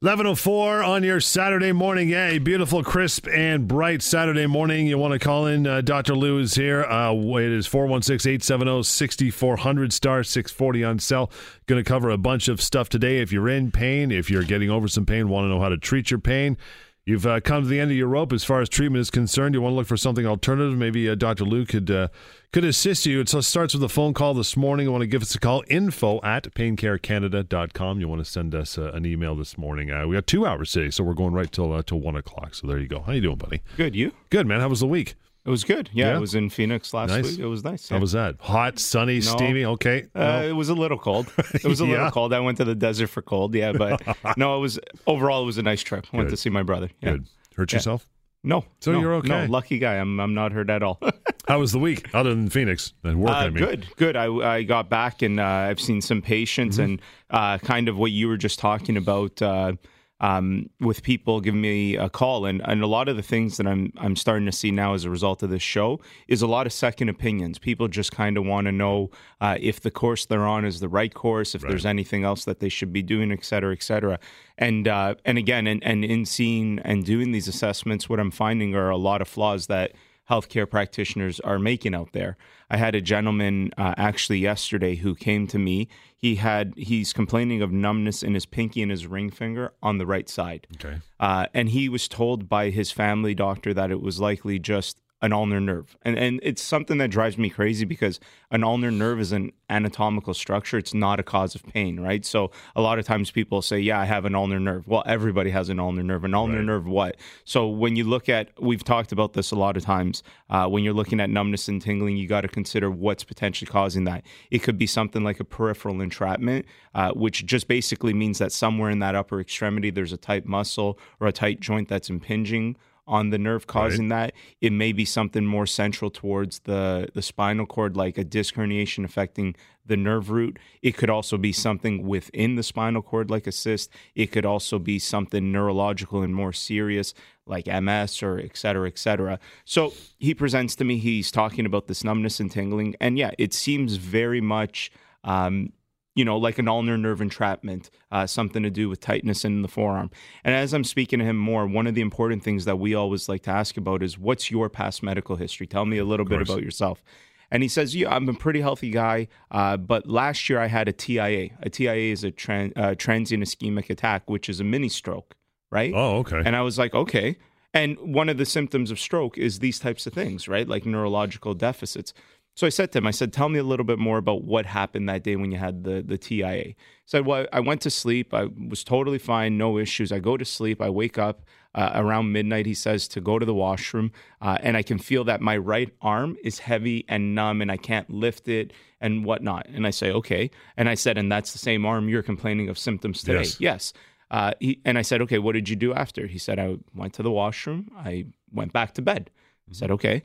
1104 on your Saturday morning. A beautiful, crisp, and bright Saturday morning. You want to call in? Uh, Dr. Lou is here. Uh, it is 416 870 6400 star 640 on cell. Going to cover a bunch of stuff today. If you're in pain, if you're getting over some pain, want to know how to treat your pain, You've uh, come to the end of your rope as far as treatment is concerned. You want to look for something alternative. Maybe uh, Dr. Lou could uh, could assist you. It starts with a phone call this morning. You want to give us a call, info at paincarecanada.com. You want to send us uh, an email this morning. Uh, we got two hours today, so we're going right till, uh, till 1 o'clock. So there you go. How you doing, buddy? Good. You? Good, man. How was the week? It was good. Yeah, Yeah? it was in Phoenix last Nice. week. It was nice. How was that? Hot, sunny, steamy? Okay. Uh, No? It was a little cold. It was a Yeah. little cold. I went to the desert for cold. Yeah, but no, it was overall it was a nice trip. I went to see my brother. Yeah. Good. Hurt Yeah. yourself? No, So no, you're okay. No, lucky guy. I'm I'm not hurt at all. How was the week other than Phoenix and work? Uh, I mean, Good, good. I, I got back and uh, I've seen some patients Mm-hmm. and uh, kind of what you were just talking about uh, um, with people giving me a call and, and a lot of the things that I'm I'm starting to see now as a result of this show is a lot of second opinions. People just kind of want to know uh, if the course they're on is the right course, if there's anything else that they should be doing, et cetera, et cetera. And uh, and again, and, and in seeing and doing these assessments, what I'm finding are a lot of flaws that healthcare practitioners are making out there. I had a gentleman uh, actually yesterday who came to me. He had he's complaining of numbness in his pinky and his ring finger on the right side, Okay. uh, and he was told by his family doctor that it was likely just an ulnar nerve, and and it's something that drives me crazy because an ulnar nerve is an anatomical structure. It's not a cause of pain, right? So a lot of times people say, "Yeah, I have an ulnar nerve." Well, everybody has an ulnar nerve. An ulnar Right. nerve, what? So when you look at, we've talked about this a lot of times. Uh, when you're looking at numbness and tingling, you got to consider what's potentially causing that. It could be something like a peripheral entrapment, uh, which just basically means that somewhere in that upper extremity there's a tight muscle or a tight joint that's impinging on the nerve causing that. It may be something more central towards the the spinal cord, like a disc herniation affecting the nerve root. It could also be something within the spinal cord, like a cyst. It could also be something neurological and more serious, like MS or et cetera, et cetera. So he presents to me, he's talking about this numbness and tingling. And yeah, it seems very much. Um, you know, like an ulnar nerve entrapment, uh, something to do with tightness in the forearm. And as I'm speaking to him more, one of the important things that we always like to ask about is what's your past medical history? Tell me a little bit about yourself. And he says, Yeah, I'm a pretty healthy guy, uh, but last year I had a TIA. A TIA is a tran- uh, transient ischemic attack, which is a mini stroke, right? Oh, okay. And I was like, okay. And one of the symptoms of stroke is these types of things, right? Like neurological deficits. So I said to him, I said, tell me a little bit more about what happened that day when you had the, the TIA. He said, well, I went to sleep. I was totally fine, no issues. I go to sleep. I wake up uh, around midnight, he says, to go to the washroom. Uh, and I can feel that my right arm is heavy and numb and I can't lift it and whatnot. And I say, okay. And I said, and that's the same arm you're complaining of symptoms today. Yes. Yes. Uh, he, and I said, okay, what did you do after? He said, I went to the washroom. I went back to bed. I said, okay.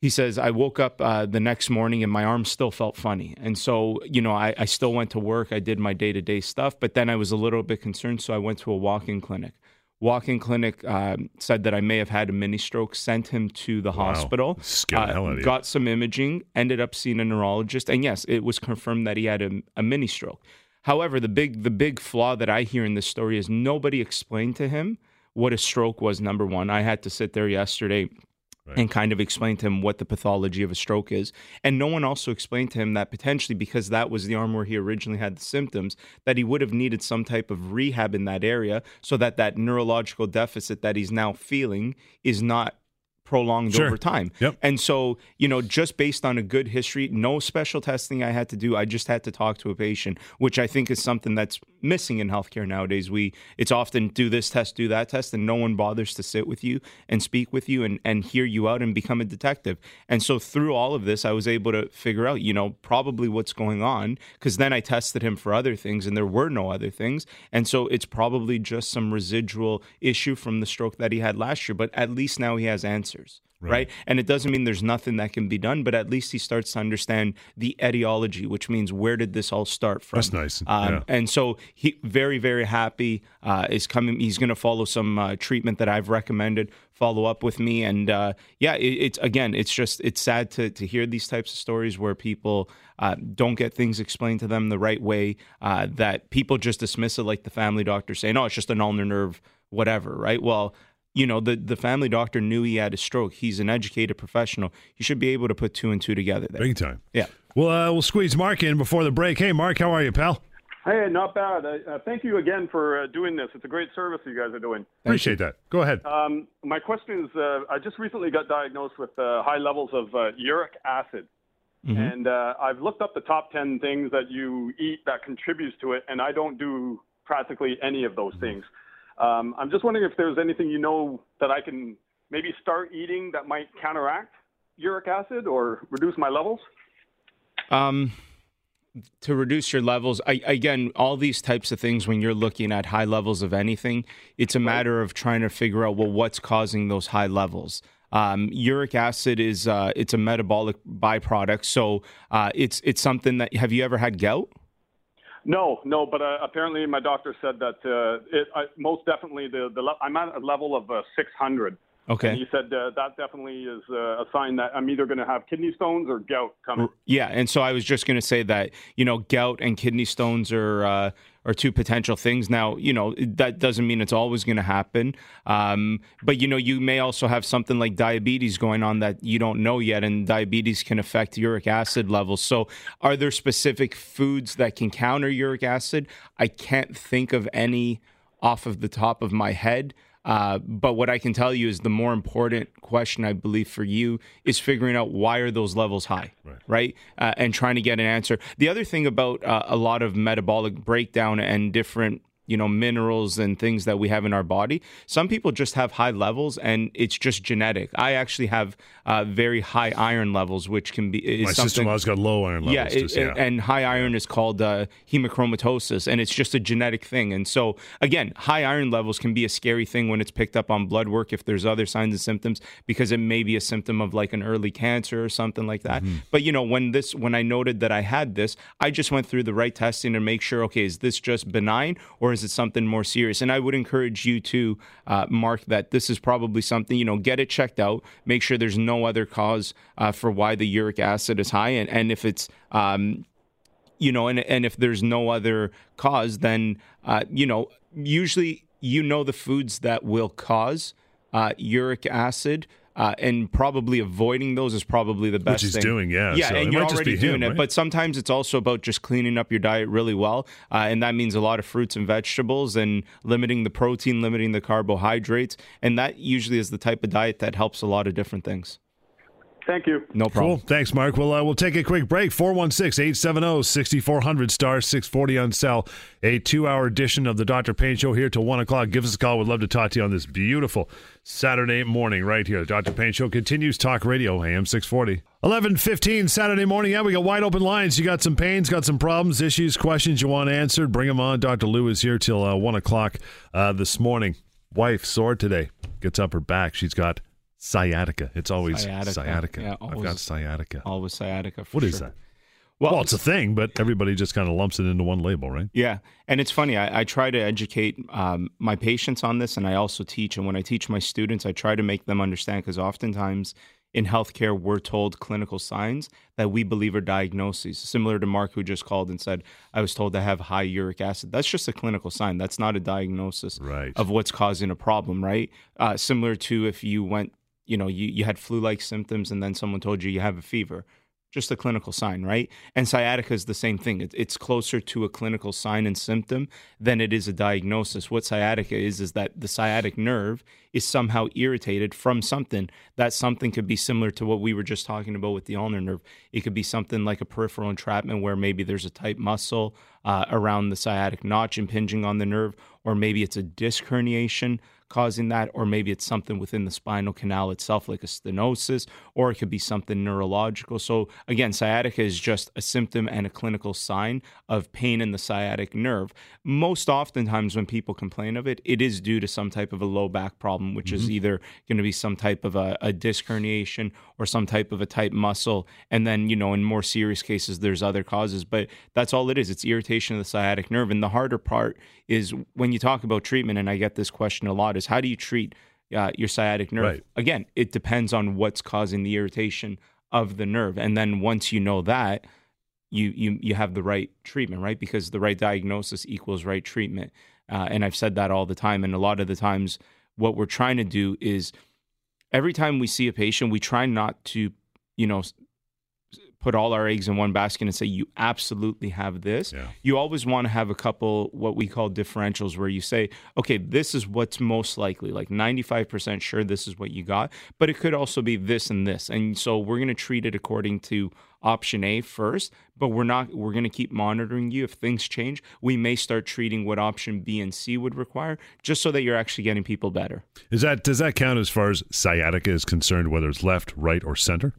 He says, I woke up uh, the next morning and my arm still felt funny. And so, you know, I, I still went to work. I did my day to day stuff, but then I was a little bit concerned. So I went to a walk in clinic. Walk in clinic um, said that I may have had a mini stroke, sent him to the Wow. hospital. Uh, the hell out of you. got some imaging, ended up seeing a neurologist, and yes, it was confirmed that he had a, a mini stroke. However, the big the big flaw that I hear in this story is nobody explained to him what a stroke was. Number one, I had to sit there yesterday and kind of explained to him what the pathology of a stroke is. And no one also explained to him that potentially because that was the arm where he originally had the symptoms, that he would have needed some type of rehab in that area so that that neurological deficit that he's now feeling is not prolonged Sure. over time. Yep. And so, you know, just based on a good history, no special testing I had to do. I just had to talk to a patient, which I think is something that's missing in healthcare nowadays. We it's often do this test, do that test, and no one bothers to sit with you and speak with you and, and hear you out and become a detective. And so through all of this, I was able to figure out, you know, probably what's going on. Cause then I tested him for other things and there were no other things. And so it's probably just some residual issue from the stroke that he had last year, but at least now he has answers. Right. right. And it doesn't mean there's nothing that can be done, but at least he starts to understand the etiology, which means where did this all start from? That's nice. Um, yeah. And so he very very happy uh, is coming. He's going to follow some uh, treatment that I've recommended. Follow up with me, and uh, yeah, it, it's again, it's just it's sad to to hear these types of stories where people uh, don't get things explained to them the right way. Uh, that people just dismiss it like the family doctor saying, "Oh, it's just an ulnar nerve." whatever, right? Well, you know, the, the family doctor knew he had a stroke. He's an educated professional. He should be able to put two and two together there. Big time. Yeah. Well, uh, we'll squeeze Mark in before the break. Hey, Mark, how are you, pal? Hey, not bad. Uh, thank you again for uh, doing this. It's a great service you guys are doing. Appreciate that. Go ahead. Um, my question is uh, I just recently got diagnosed with uh, high levels of uh, uric acid. Mm-hmm. And uh, I've looked up the top 10 things that you eat that contributes to it, and I don't do practically any of those things. Um, I'm just wondering if there's anything you know that I can maybe start eating that might counteract uric acid or reduce my levels. Um, to reduce your levels, I, again, all these types of things, when you're looking at high levels of anything, it's a matter of trying to figure out well what's causing those high levels. Um, uric acid is uh, it's a metabolic byproduct, so uh, it's it's something that. Have you ever had gout? No, no, but uh, apparently my doctor said that uh, it I, most definitely the the le- I'm at a level of uh, 600. Okay. And he said uh, that definitely is uh, a sign that I'm either going to have kidney stones or gout coming. Yeah, and so I was just going to say that you know gout and kidney stones are uh, are two potential things. Now you know that doesn't mean it's always going to happen, um, but you know you may also have something like diabetes going on that you don't know yet, and diabetes can affect uric acid levels. So, are there specific foods that can counter uric acid? I can't think of any off of the top of my head. Uh, but what I can tell you is the more important question I believe for you is figuring out why are those levels high, right? right? Uh, and trying to get an answer. The other thing about uh, a lot of metabolic breakdown and different you know minerals and things that we have in our body. Some people just have high levels and it's just genetic. I actually have uh, very high iron levels which can be my sister-in-law's got low iron levels yeah, it, just, yeah. and high iron is called uh, hemochromatosis and it's just a genetic thing. And so again high iron levels can be a scary thing when it's picked up on blood work if there's other signs and symptoms because it may be a symptom of like an early cancer or something like that. Mm-hmm. but you know when this when i noted that i had this i just went through the right testing to make sure okay is this just benign or is it something more serious? And I would encourage you to uh, mark that this is probably something, you know, get it checked out, make sure there's no other cause uh, for why the uric acid is high. And, and if it's, um, you know, and, and if there's no other cause, then, uh, you know, usually you know the foods that will cause uh, uric acid uh, and probably avoiding those is probably the best Which he's thing. doing, yeah. Yeah, so and you're already doing him, it. Right? But sometimes it's also about just cleaning up your diet really well. Uh, and that means a lot of fruits and vegetables and limiting the protein, limiting the carbohydrates. And that usually is the type of diet that helps a lot of different things. Thank you. No problem. Cool. Thanks, Mark. Well, uh, we'll take a quick break. 416 870 6400 star 640 on cell. A two hour edition of the Dr. Pain Show here till 1 o'clock. Give us a call. We'd love to talk to you on this beautiful Saturday morning right here. The Dr. Pain Show continues. Talk Radio, AM 640. 11:15 Saturday morning. Yeah, we got wide open lines. You got some pains, got some problems, issues, questions you want answered. Bring them on. Dr. Lou is here till uh, 1 o'clock uh, this morning. Wife sore today. Gets up her back. She's got sciatica. It's always sciatica. sciatica. Yeah, always, I've got sciatica. Always sciatica. What sure. is that? Well, well, it's a thing, but everybody just kind of lumps it into one label, right? Yeah, and it's funny. I, I try to educate um, my patients on this, and I also teach. And when I teach my students, I try to make them understand because oftentimes in healthcare, we're told clinical signs that we believe are diagnoses. Similar to Mark, who just called and said, "I was told to have high uric acid." That's just a clinical sign. That's not a diagnosis right. of what's causing a problem, right? Uh, similar to if you went you know you, you had flu-like symptoms and then someone told you you have a fever. Just a clinical sign right? And sciatica is the same thing. It, it's closer to a clinical sign and symptom than it is a diagnosis. What sciatica is is that the sciatic nerve is somehow irritated from something. That something could be similar to what we were just talking about with the ulnar nerve. It could be something like a peripheral entrapment where maybe there's a tight muscle uh, around the sciatic notch impinging on the nerve, or maybe it's a disc herniation causing that, or maybe it's something within the spinal canal itself, like a stenosis, or it could be something neurological. So, again, sciatica is just a symptom and a clinical sign of pain in the sciatic nerve. Most oftentimes, when people complain of it, it is due to some type of a low back problem, which mm-hmm. is either going to be some type of a, a disc herniation or some type of a tight muscle. And then, you know, in more serious cases, there's other causes, but that's all it is. It's irritation of the sciatic nerve. And the harder part is when you talk about treatment, and I get this question a lot is how do you treat uh, your sciatic nerve? Right. Again, it depends on what's causing the irritation of the nerve, and then once you know that, you you you have the right treatment, right? Because the right diagnosis equals right treatment, uh, and I've said that all the time. And a lot of the times, what we're trying to do is every time we see a patient, we try not to, you know, put all our eggs in one basket and say you absolutely have this. Yeah. You always want to have a couple what we call differentials where you say, okay, this is what's most likely, like 95% sure this is what you got, but it could also be this and this. And so we're going to treat it according to option A first, but we're not we're going to keep monitoring you if things change. We may start treating what option B and C would require just so that you're actually getting people better. Is that does that count as far as sciatica is concerned whether it's left, right or center?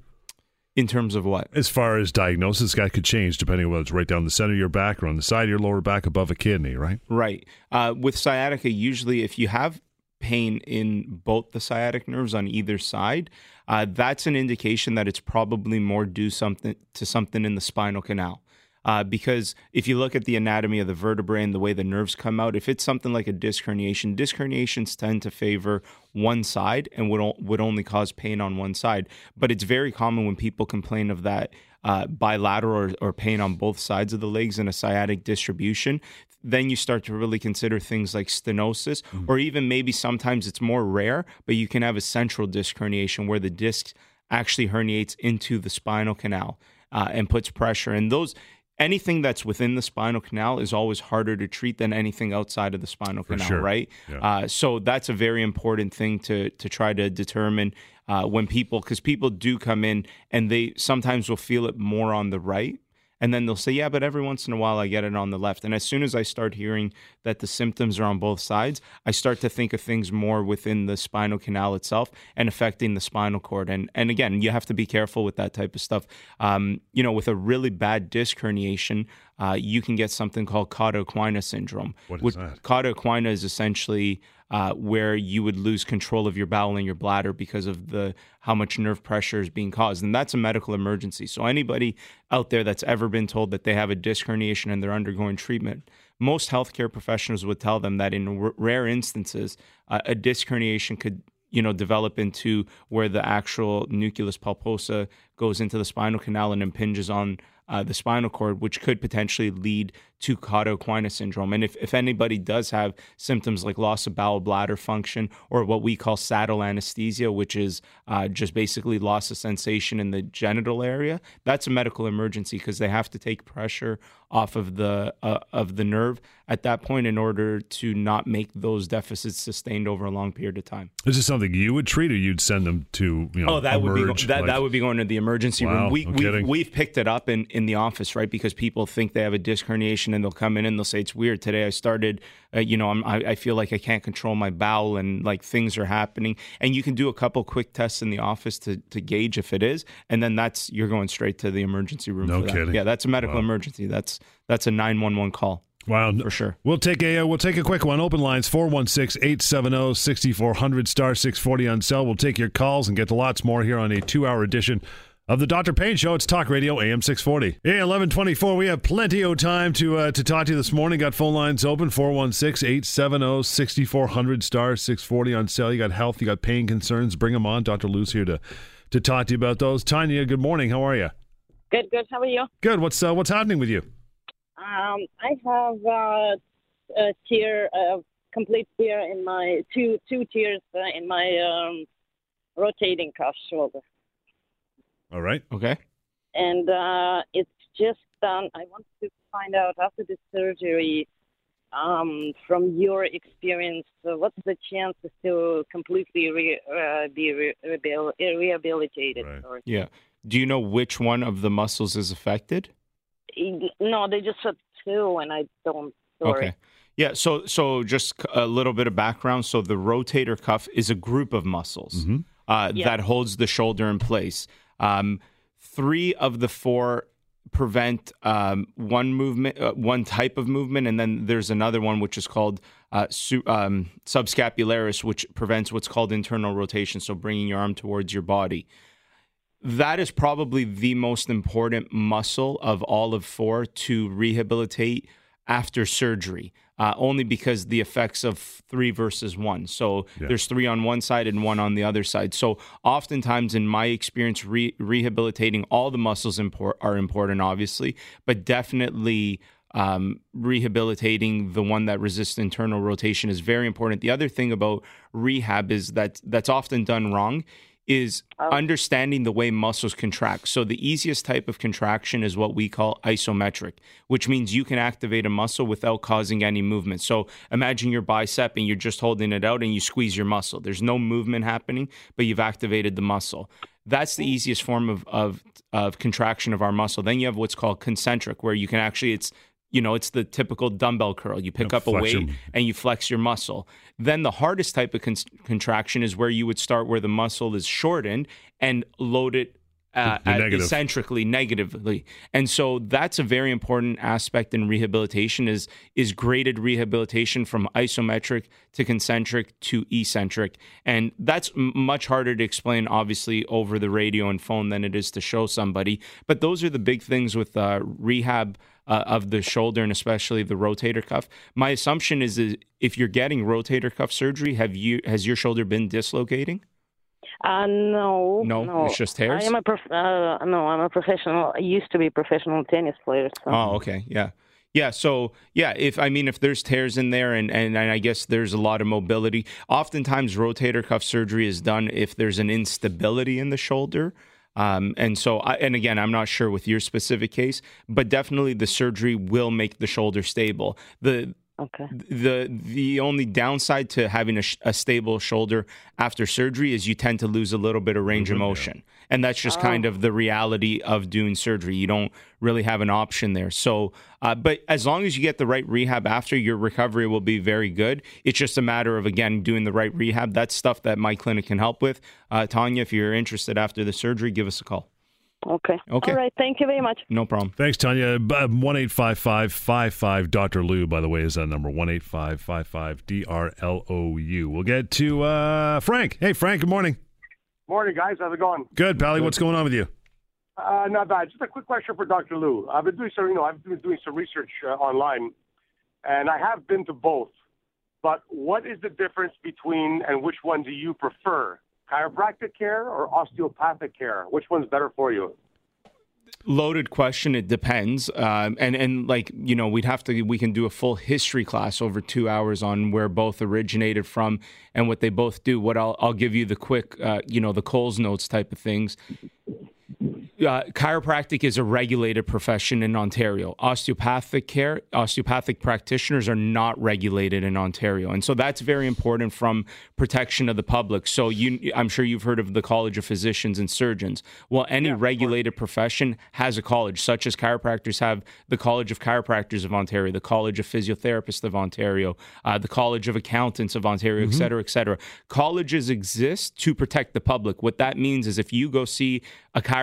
In terms of what? As far as diagnosis, that could change depending on whether it's right down the center of your back or on the side of your lower back above a kidney, right? Right. Uh, with sciatica, usually if you have pain in both the sciatic nerves on either side, uh, that's an indication that it's probably more due something to something in the spinal canal. Uh, because if you look at the anatomy of the vertebrae and the way the nerves come out, if it's something like a disc herniation, disc herniations tend to favor one side and would, would only cause pain on one side. But it's very common when people complain of that uh, bilateral or, or, pain on both sides of the legs and a sciatic distribution. Then you start to really consider things like stenosis, mm. or even maybe sometimes it's more rare, but you can have a central disc herniation where the disc actually herniates into the spinal canal uh, and puts pressure. And those anything that's within the spinal canal is always harder to treat than anything outside of the spinal For canal, sure. right? Yeah. Uh, so that's a very important thing to to try to determine uh, when people, because people do come in and they sometimes will feel it more on the right and then they'll say, yeah, but every once in a while I get it on the left. And as soon as I start hearing that the symptoms are on both sides, I start to think of things more within the spinal canal itself and affecting the spinal cord. And and again, you have to be careful with that type of stuff. Um, you know, with a really bad disc herniation, uh, you can get something called cauda equina syndrome. What is that? Cauda equina is essentially uh, where you would lose control of your bowel and your bladder because of the how much nerve pressure is being caused, and that's a medical emergency. So anybody out there that's ever been told that they have a disc herniation and they're undergoing treatment, most healthcare professionals would tell them that in r- rare instances, uh, a disc herniation could you know develop into where the actual nucleus pulposus goes into the spinal canal and impinges on uh, the spinal cord, which could potentially lead to cauda equina syndrome. And if, if anybody does have symptoms like loss of bowel bladder function or what we call saddle anesthesia, which is uh, just basically loss of sensation in the genital area, that's a medical emergency because they have to take pressure off of the uh, of the nerve at that point in order to not make those deficits sustained over a long period of time. Is this something you would treat, or you'd send them to you know? Oh, that emerge, would be that, like, that would be going to the emergency Wow, room. We no we kidding. we've picked it up in in the office, right? Because people think they have a disc herniation and they'll come in and they'll say it's weird. Today I started, uh, you know, I'm, I I feel like I can't control my bowel and like things are happening. And you can do a couple quick tests in the office to to gauge if it is, and then that's you're going straight to the emergency room. No for that. kidding. Yeah, that's a medical Wow. emergency. That's that's a nine one one call Wow, for sure. We'll take a uh, we'll take a quick one. Open lines 416-870-6400 star 640 on cell. We'll take your calls and get to lots more here on a 2-hour edition of the Dr. Pain show. It's Talk Radio AM 640. Yeah, 1124. We have plenty of time to uh, to talk to you this morning. Got phone lines open 416-870-6400 star 640 on cell. You got health, you got pain concerns. Bring them on. Dr. Lou's here to to talk to you about those. Tanya, good morning. How are you? Good, good. How are you? Good. What's uh, what's happening with you? Um, I have uh, a tear, a complete tear in my two two tears uh, in my um, rotating cuff shoulder, All right. Okay. and uh, it's just done. I want to find out after the surgery, um, from your experience, uh, what's the chances to completely re- uh, be re- rehabil- rehabilitated? Right. Sorry. Yeah. Do you know which one of the muscles is affected? No, they just said two, and I don't. Sorry. Okay. Yeah, so so just a little bit of background. So the rotator cuff is a group of muscles uh, Yeah. that holds the shoulder in place. Um, three of the four prevent um, one movement, uh, one type of movement, and then there's another one which is called uh, su- um, subscapularis, which prevents what's called internal rotation. So bringing your arm towards your body that is probably the most important muscle of all of four to rehabilitate after surgery. Uh, only because the effects of three versus one. So there's three on one side and one on the other side. So oftentimes, in my experience, re- rehabilitating all the muscles impor- are important, obviously, but definitely um, rehabilitating the one that resists internal rotation is very important. The other thing about rehab is that that's often done wrong is oh. understanding the way muscles contract. So the easiest type of contraction is what we call isometric, which means you can activate a muscle without causing any movement. So imagine your bicep and you're just holding it out and you squeeze your muscle. There's no movement happening, but you've activated the muscle. That's the mm. easiest form of of of contraction of our muscle. Then you have what's called concentric, where you can actually it's you know it's the typical dumbbell curl. You pick up a weight your- and you flex your muscle. Then the hardest type of con- contraction is where you would start where the muscle is shortened and load it uh, negative. eccentrically negatively and so that's a very important aspect in rehabilitation is is graded rehabilitation from isometric to concentric to eccentric and that's m- much harder to explain obviously over the radio and phone than it is to show somebody but those are the big things with uh, rehab uh, of the shoulder and especially the rotator cuff my assumption is, is if you're getting rotator cuff surgery have you has your shoulder been dislocating Uh, no, No, no, it's just hairs? I am a prof- uh, no, I'm a professional. I used to be a professional tennis player. So. Oh, okay. Yeah. Yeah. So, yeah, if I mean, if there's tears in there and, and, and I guess there's a lot of mobility, oftentimes rotator cuff surgery is done if there's an instability in the shoulder. Um, and so, I, and again, I'm not sure with your specific case, but definitely the surgery will make the shoulder stable. The, Okay. the the only downside to having a, sh- a stable shoulder after surgery is you tend to lose a little bit of range of motion and that's just kind of the reality of doing surgery you don't really have an option there so uh, but as long as you get the right rehab after your recovery will be very good it's just a matter of again doing the right rehab that's stuff that my clinic can help with uh, tanya if you're interested after the surgery give us a call Okay. Okay. All right. Thank you very much. no problem Thanks, Tanya. One eight five five five five Dr. Lou, by the way, is that number. One eight five five five D R L O U. We'll get to uh, Frank. Hey, Frank, good morning. Morning, guys. How's it going? Good, Pally. What's going on with you? Uh, not bad. Just a quick question for Dr. Lou. I've been doing some, you know, I've been doing some research uh, online, and I have been to both. But what is the difference between, and which one do you prefer, chiropractic care or osteopathic care? Which one's better for you? Loaded question it depends. Um, and and like you know we'd have to we can do a full history class over two hours on where both originated from and what they both do. What i'll, I'll give you the quick uh, you know the coles notes type of things uh, chiropractic is a regulated profession in Ontario. Osteopathic care, osteopathic practitioners are not regulated in Ontario, and so that's very important from protection of the public. So you, I'm sure you've heard of the College of Physicians and Surgeons. Well, any regulated profession has a college, such as chiropractors have the College of Chiropractors of Ontario, the College of Physiotherapists of Ontario, uh, the College of Accountants of Ontario, et cetera, et cetera. Colleges exist to protect the public. What that means is if you go see a chiropractor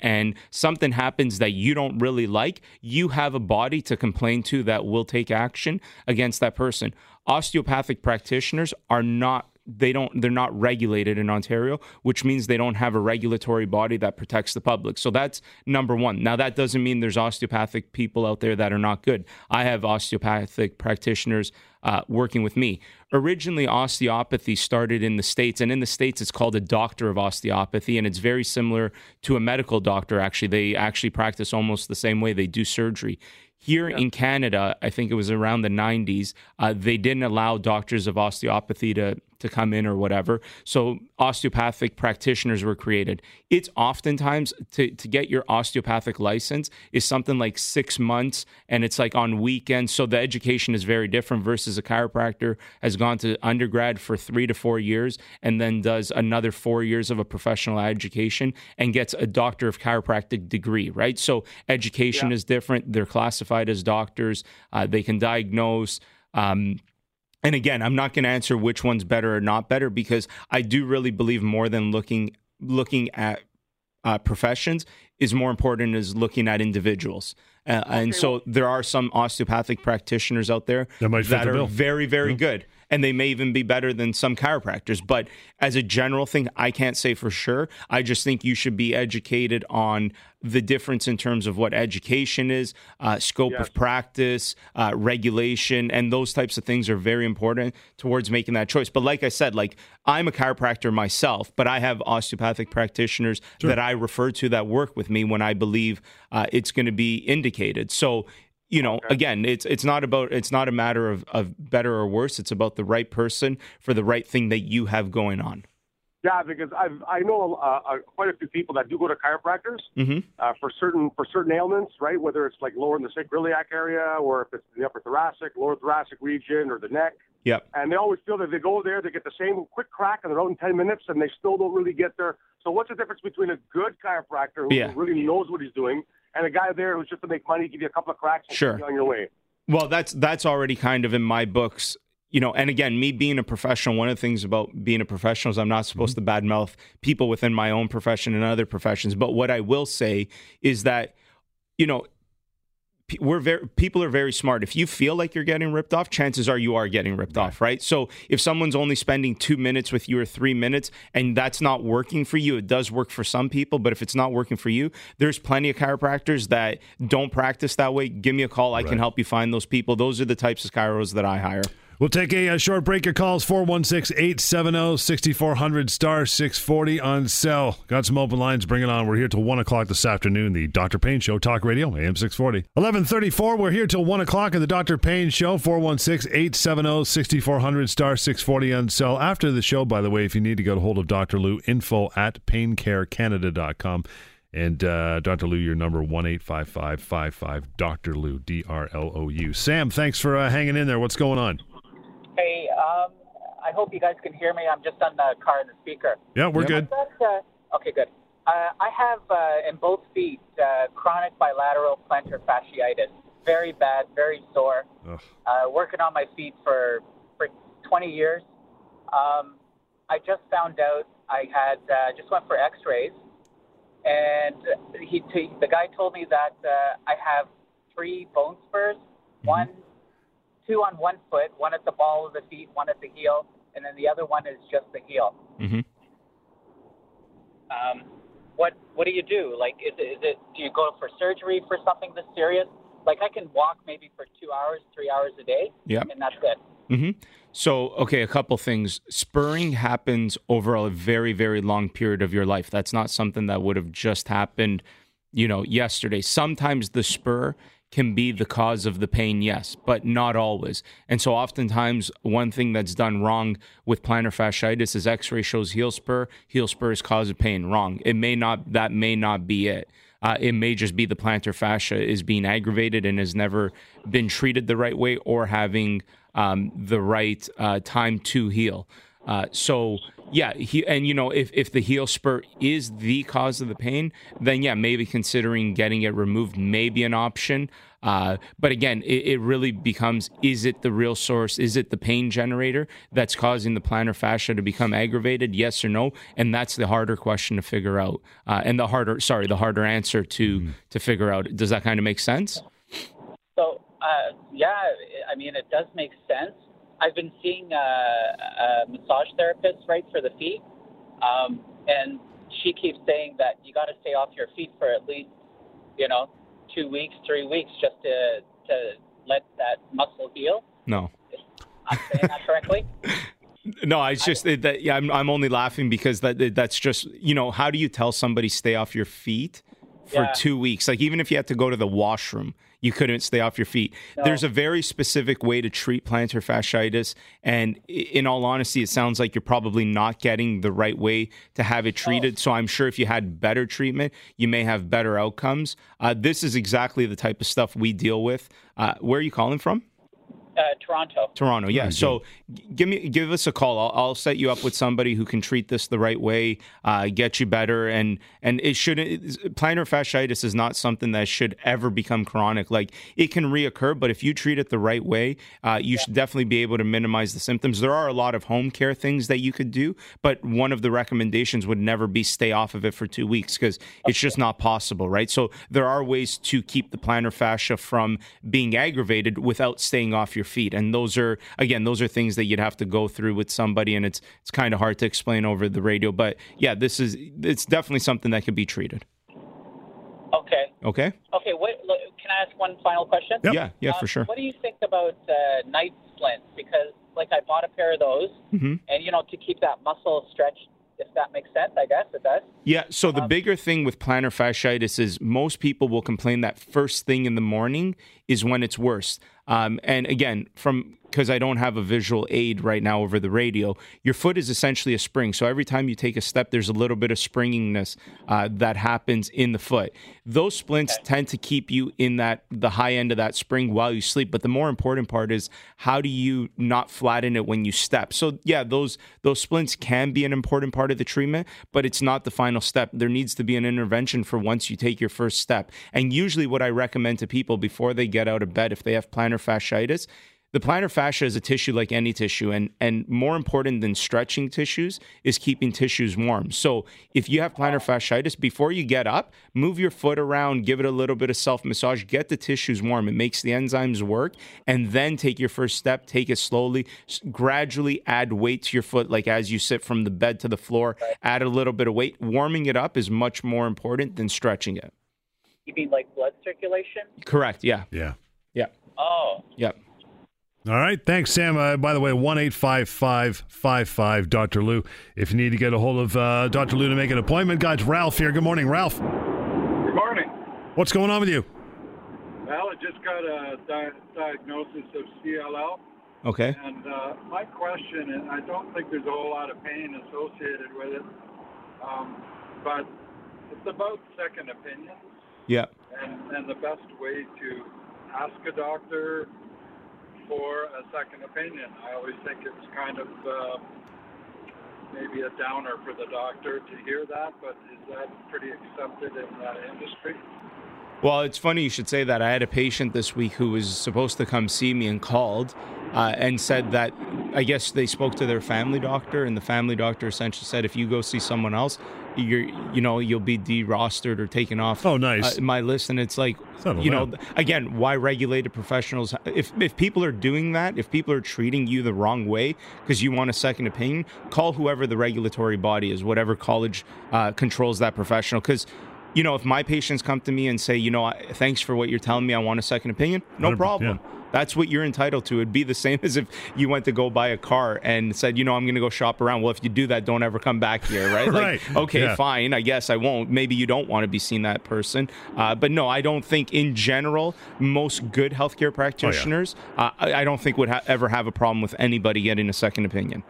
and something happens that you don't really like, you have a body to complain to that will take action against that person. Osteopathic practitioners are not they don't they're not regulated in Ontario, which means they don't have a regulatory body that protects the public. So that's number 1. Now that doesn't mean there's osteopathic people out there that are not good. I have osteopathic practitioners uh, working with me. Originally, osteopathy started in the States, and in the States, it's called a doctor of osteopathy, and it's very similar to a medical doctor, actually. They actually practice almost the same way they do surgery. Here in Canada, I think it was around the 90s, uh, they didn't allow doctors of osteopathy to to come in or whatever. So osteopathic practitioners were created. It's oftentimes to, to get your osteopathic license is something like six months and it's like on weekends. So the education is very different versus a chiropractor has gone to undergrad for three to four years and then does another four years of a professional education and gets a doctor of chiropractic degree, right? So education yeah. is different. They're classified as doctors. Uh, they can diagnose. Um, and again, I'm not going to answer which one's better or not better because I do really believe more than looking looking at uh, professions is more important is looking at individuals. Uh. And so there are some osteopathic practitioners out there that, that are very, very yeah. good and they may even be better than some chiropractors. But as a general thing, I can't say for sure. I just think you should be educated on the difference in terms of what education is, uh, scope yes. of practice, uh, regulation, and those types of things are very important towards making that choice. But like I said, like I'm a chiropractor myself, but I have osteopathic practitioners sure. that I refer to that work with me when I believe uh, it's going to be indicated. So you know, again, it's it's not about it's not a matter of, of better or worse. It's about the right person for the right thing that you have going on. Yeah, because I've I know uh, uh, quite a few people that do go to chiropractors mm-hmm. uh, for certain for certain ailments, right? Whether it's like lower in the sacroiliac area, or if it's the upper thoracic, lower thoracic region, or the neck. Yep. And they always feel that they go there, they get the same quick crack in their own ten minutes, and they still don't really get there. So what's the difference between a good chiropractor who yeah. really knows what he's doing and a guy there who's just to make money, give you a couple of cracks, and sure. on your way. Well, that's that's already kind of in my books. You know, and again, me being a professional, one of the things about being a professional is I'm not supposed mm-hmm. to badmouth people within my own profession and other professions. But what I will say is that, you know, we're very people are very smart. If you feel like you're getting ripped off, chances are you are getting ripped right. off, right? So if someone's only spending two minutes with you or three minutes, and that's not working for you, it does work for some people. But if it's not working for you, there's plenty of chiropractors that don't practice that way. Give me a call. I right. can help you find those people. Those are the types of chiros that I hire. We'll take a, a, short break. Your calls 416 870 6400 star 640 on cell. Got some open lines. Bring it on. We're here till 1 o'clock this afternoon. The Dr. Pain Show, Talk Radio, AM 640. 1134. We're here till 1 o'clock in the Dr. Pain Show, 416 870 6400 star 640 on cell. After the show, by the way, if you need to get a hold of Dr. Lou, info at paincarecanada.com. And uh, Dr. Lou, your number one eight five five five five Dr. Lou D R L O U. Sam, thanks for uh, hanging in there. What's going on? Hey, um, I hope you guys can hear me. I'm just on the car in the speaker. Yeah, we're good. uh, okay, good. Uh, I have uh, in both feet uh, chronic bilateral plantar fasciitis. Very bad, very sore. Uh, working on my feet for for 20 years. Um, I just found out I had uh, just went for X-rays, and he t- the guy told me that uh, I have three bone spurs. Mm-hmm. One two on one foot, one at the ball of the feet, one at the heel, and then the other one is just the heel. Mm-hmm. Um, what what do you do? Like, is it, is it do you go for surgery for something this serious? Like, I can walk maybe for two hours, three hours a day, yeah, and that's it. Mm-hmm. So, okay, a couple things. Spurring happens over a very, very long period of your life. That's not something that would have just happened, you know, yesterday. Sometimes the spur can be the cause of the pain, yes, but not always. And so, oftentimes, one thing that's done wrong with plantar fasciitis is X-ray shows heel spur, heel spur is cause of pain. Wrong. It may not. That may not be it. Uh, it may just be the plantar fascia is being aggravated and has never been treated the right way or having um, the right uh, time to heal. Uh, so yeah, he, and you know if if the heel spur is the cause of the pain, then yeah, maybe considering getting it removed may be an option. Uh, but again, it, it, really becomes: is it the real source? Is it the pain generator that's causing the plantar fascia to become aggravated? Yes or no? And that's the harder question to figure out, uh, and the harder, sorry, the harder answer to mm. to figure out. Does that kind of make sense? So uh, yeah, I mean, it does make sense. I've been seeing a, a massage therapist, right, for the feet, um, and she keeps saying that you got to stay off your feet for at least, you know, two weeks, three weeks, just to to let that muscle heal. No, I'm saying that correctly. No, it's just I, that yeah, I'm I'm only laughing because that that's just you know how do you tell somebody stay off your feet for yeah. two weeks? Like even if you had to go to the washroom, you couldn't stay off your feet. No. There's a very specific way to treat plantar fasciitis, and in all honesty, it sounds like you're probably not getting the right way to have it treated. Oh. So I'm sure if you had better treatment, you may have better outcomes. Uh, this is exactly the type of stuff we deal with. Uh, where are you calling from? Uh, Toronto. Toronto, yeah. So give me, give us a call. I'll, I'll, set you up with somebody who can treat this the right way, uh, get you better, and and it shouldn't. Plantar fasciitis is not something that should ever become chronic. Like it can reoccur, but if you treat it the right way, uh, you yeah. should definitely be able to minimize the symptoms. There are a lot of home care things that you could do, but one of the recommendations would never be stay off of it for two weeks because it's just not possible, right? So there are ways to keep the plantar fascia from being aggravated without staying off your feet. And those are again, those are things that you'd have to go through with somebody, and it's it's kind of hard to explain over the radio. But yeah, this is it's definitely something that could be treated. Okay. Okay. Okay. What can I ask one final question? Yep. Yeah. Yeah. Um, for sure. What do you think about uh, night splints? Because like I bought a pair of those, mm-hmm. and you know to keep that muscle stretched if that makes sense. I guess it does. Yeah. So the um, bigger thing with plantar fasciitis is most people will complain that first thing in the morning is when it's worse. Um, and again, from because I don't have a visual aid right now over the radio, your foot is essentially a spring. So every time you take a step, there's a little bit of springiness uh, that happens in the foot. Those splints tend to keep you in that the high end of that spring while you sleep. But the more important part is how do you not flatten it when you step? So yeah, those those splints can be an important part of the treatment, but it's not the final step. There needs to be an intervention for once you take your first step. And usually, what I recommend to people before they get out of bed, if they have plantar fasciitis, the plantar fascia is a tissue like any tissue, and, and more important than stretching tissues is keeping tissues warm. So if you have plantar fasciitis, before you get up, move your foot around, give it a little bit of self massage, get the tissues warm. It makes the enzymes work, and then take your first step, take it slowly, gradually add weight to your foot, like as you sit from the bed to the floor, add a little bit of weight. Warming it up is much more important than stretching it. You mean like blood circulation? Correct, yeah. Yeah. Yeah. Oh. Yep. All right. Thanks, Sam. Uh, by the way, 1 855 Dr. Lou. If you need to get a hold of uh, Dr. Lou to make an appointment, guys, Ralph here. Good morning, Ralph. Good morning. What's going on with you? Well, I just got a di- diagnosis of CLL. Okay. And uh, my question, and I don't think there's a whole lot of pain associated with it, um, but it's about second opinions. Yeah. And, and the best way to ask a doctor for a second opinion. I always think it's kind of uh, maybe a downer for the doctor to hear that, but is that pretty accepted in that industry? Well, it's funny you should say that. I had a patient this week who was supposed to come see me and called uh, and said that I guess they spoke to their family doctor, and the family doctor essentially said, if you go see someone else, you're you know you'll be derostered or taken off. Oh, nice. Uh, my list, and it's like you know again, why regulated professionals? If if people are doing that, if people are treating you the wrong way because you want a second opinion, call whoever the regulatory body is, whatever college uh, controls that professional, because you know, if my patients come to me and say, you know, thanks for what you're telling me, I want a second opinion, no problem. Yeah. That's what you're entitled to. It'd be the same as if you went to go buy a car and said, you know, I'm going to go shop around. Well, if you do that, don't ever come back here, right? right. Like, okay, yeah. fine. I guess I won't. Maybe you don't want to be seen that person. Uh, but no, I don't think in general, most good healthcare practitioners, oh, yeah. uh, I, I, don't think would ha- ever have a problem with anybody getting a second opinion.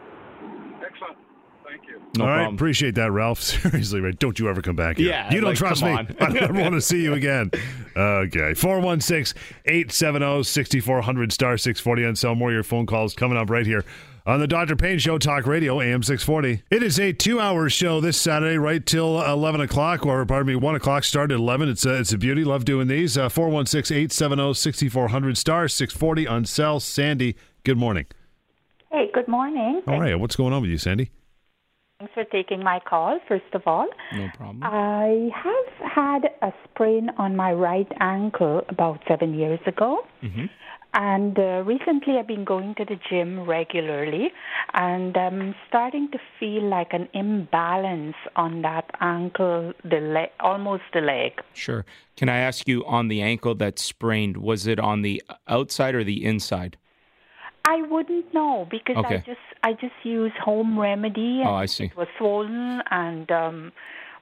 No All right, problem. appreciate that, Ralph. Seriously, right? Don't you ever come back here. Yeah, you don't like, trust me. I never want to see you again. Okay, 416-870-6400 star six forty on cell more your phone calls coming up right here on the Dr. Pain Show Talk Radio AM six forty. It is a two-hour show this Saturday, right till eleven o'clock, or pardon me, one o'clock. Start at eleven. It's a it's a beauty. Love doing these. Uh, four one six eight seven zero sixty four hundred star six forty on cell. Sandy, good morning. Hey, good morning. All right, what's going on with you, Sandy? Thanks for taking my call, first of all. No problem. I have had a sprain on my right ankle about seven years ago. Mm-hmm. And uh, recently I've been going to the gym regularly, and I'm starting to feel like an imbalance on that ankle, the leg, almost the leg. Sure. Can I ask you on the ankle that sprained, was it on the outside or the inside? I wouldn't know because okay. I just I just use home remedy. oh, I see. It was swollen, and um,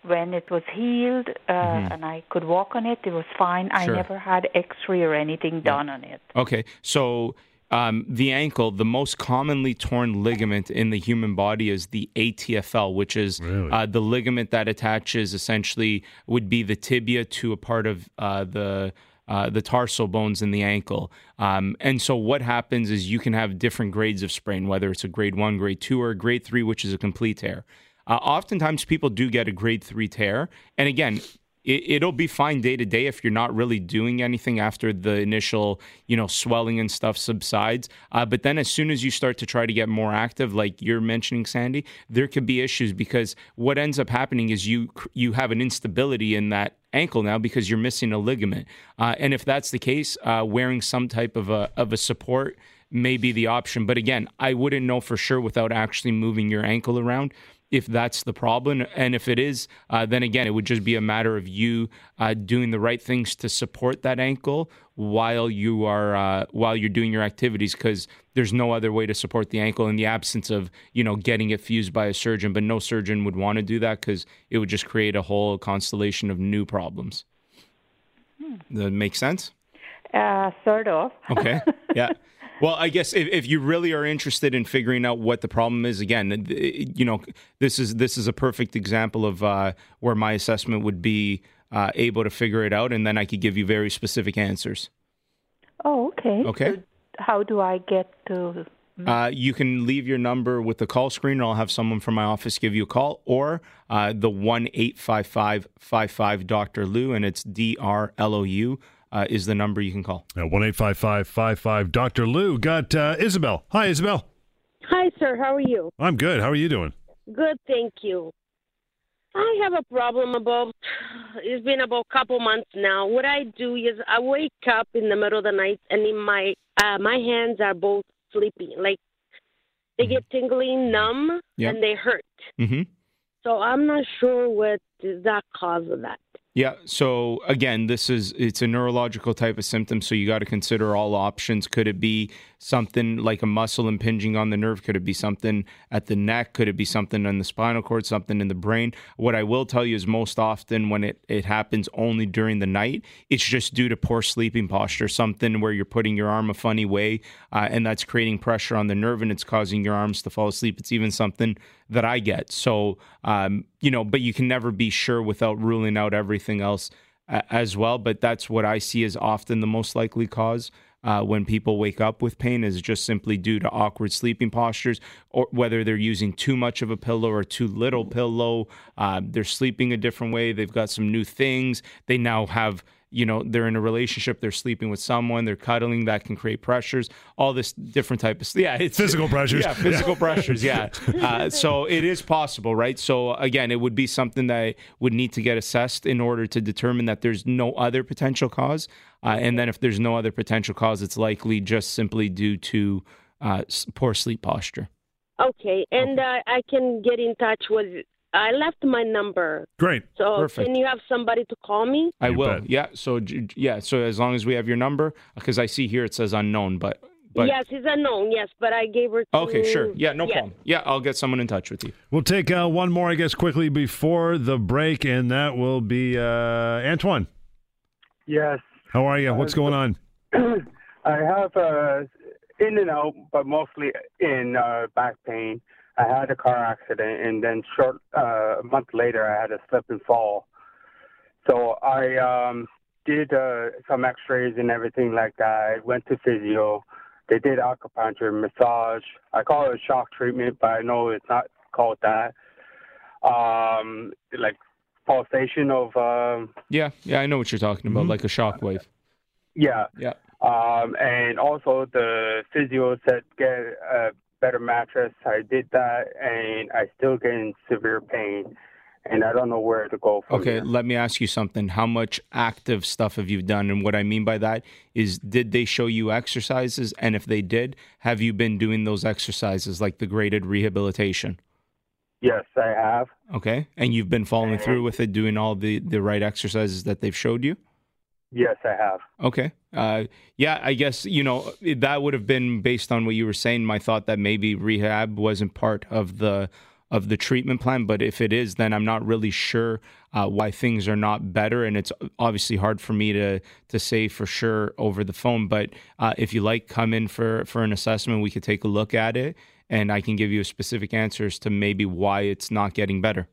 when it was healed uh, mm-hmm. and I could walk on it, it was fine. Sure. I never had X-ray or anything yeah. done on it. Okay, so um, the ankle, the most commonly torn ligament in the human body is the ATFL, which is really? uh, the ligament that attaches essentially would be the tibia to a part of uh, the uh, the tarsal bones in the ankle. Um, and so what happens is you can have different grades of sprain, whether it's a grade one, grade two, or a grade three, which is a complete tear. Uh, oftentimes people do get a grade three tear. And again, it, will be fine day to day if you're not really doing anything after the initial, you know, swelling and stuff subsides. Uh, but then as soon as you start to try to get more active, like you're mentioning, Sandy, there could be issues because what ends up happening is you you have an instability in that ankle now because you're missing a ligament. Uh, and if that's the case, uh, wearing some type of a of a support may be the option. But again, I wouldn't know for sure without actually moving your ankle around if that's the problem. And if it is, uh, then again, it would just be a matter of you uh, doing the right things to support that ankle while you are uh, while you're doing your activities, because there's no other way to support the ankle in the absence of you know getting it fused by a surgeon. But no surgeon would want to do that because it would just create a whole constellation of new problems. Hmm. Does that make sense? Uh, sort of. Okay. Yeah. Well, I guess if, if you really are interested in figuring out what the problem is, again, you know, this is this is a perfect example of uh, where my assessment would be uh, able to figure it out, and then I could give you very specific answers. Oh, okay. Okay. So how do I get to? Uh, you can leave your number with the call screen, and I'll have someone from my office give you a call, or uh, the one eight five five five five Dr. Lou, and it's D R L O U uh, is the number you can call. One eight five five five five. Dr. Lou got uh, Isabel. Hi, Isabel. Hi, sir. How are you? I'm good. How are you doing? Good, thank you. I have a problem about. It's been about a couple months now. What I do is I wake up in the middle of the night and in my uh, my hands are both sleeping, like they mm-hmm. get tingling, numb, yep. and they hurt. Mm-hmm. So I'm not sure what is that cause of that. Yeah. So again, this is it's a neurological type of symptom. So you got to consider all options. Could it be something like a muscle impinging on the nerve? Could it be something at the neck? Could it be something on the spinal cord? Something in the brain? What I will tell you is most often when it it happens only during the night, it's just due to poor sleeping posture. Something where you're putting your arm a funny way, uh, and that's creating pressure on the nerve, and it's causing your arms to fall asleep. It's even something that I get. So um, you know, but you can never be sure without ruling out everything else uh, as well. But that's what I see as often the most likely cause. Uh, when people wake up with pain is just simply due to awkward sleeping postures, or whether they're using too much of a pillow or too little pillow. Uh, they're sleeping a different way. They've got some new things. They now have you know they're in a relationship they're sleeping with someone they're cuddling that can create pressures all this different type of yeah it's physical pressures yeah physical yeah. pressures yeah uh, so it is possible right so again it would be something that would need to get assessed in order to determine that there's no other potential cause uh, and then if there's no other potential cause it's likely just simply due to uh, poor sleep posture okay and okay. Uh, i can get in touch with I left my number. Great. So Perfect. can you have somebody to call me? I you will. Bet. Yeah. So yeah. So as long as we have your number, because I see here it says unknown, but. But, yes, it's unknown. Yes, but I gave her. To, okay, sure. Yeah, no yes. problem. Yeah, I'll get someone in touch with you. We'll take uh, one more, I guess, quickly before the break, and that will be uh, Antoine. Yes. How are you? What's going on? I have uh, in and out, but mostly in uh, back pain. I had a car accident, and then short uh, a month later, I had a slip and fall. So I um, did uh, some X-rays and everything like that. I went to physio. They did acupuncture, massage. I call it a shock treatment, but I know it's not called that. Um, like pulsation of. Um, yeah, yeah, I know what you're talking about, mm-hmm. like a shock wave. Yeah. Yeah. Um, and also the physio said get a better mattress. I did that, and I still get in severe pain, and I don't know where to go from Okay, let me ask you something. How much active stuff have you done? And what I mean by that is, did they show you exercises? And if they did, have you been doing those exercises, like the graded rehabilitation? Yes, I have. Okay, and you've been following through with it, doing all the the right exercises that they've showed you. Yes, I have. Okay. Uh, yeah, I guess, you know, that would have been based on what you were saying. My thought that maybe rehab wasn't part of the of the treatment plan. But if it is, then I'm not really sure uh, why things are not better, and it's obviously hard for me to to say for sure over the phone. But uh, if you like, come in for for an assessment. We could take a look at it, and I can give you specific answers to maybe why it's not getting better.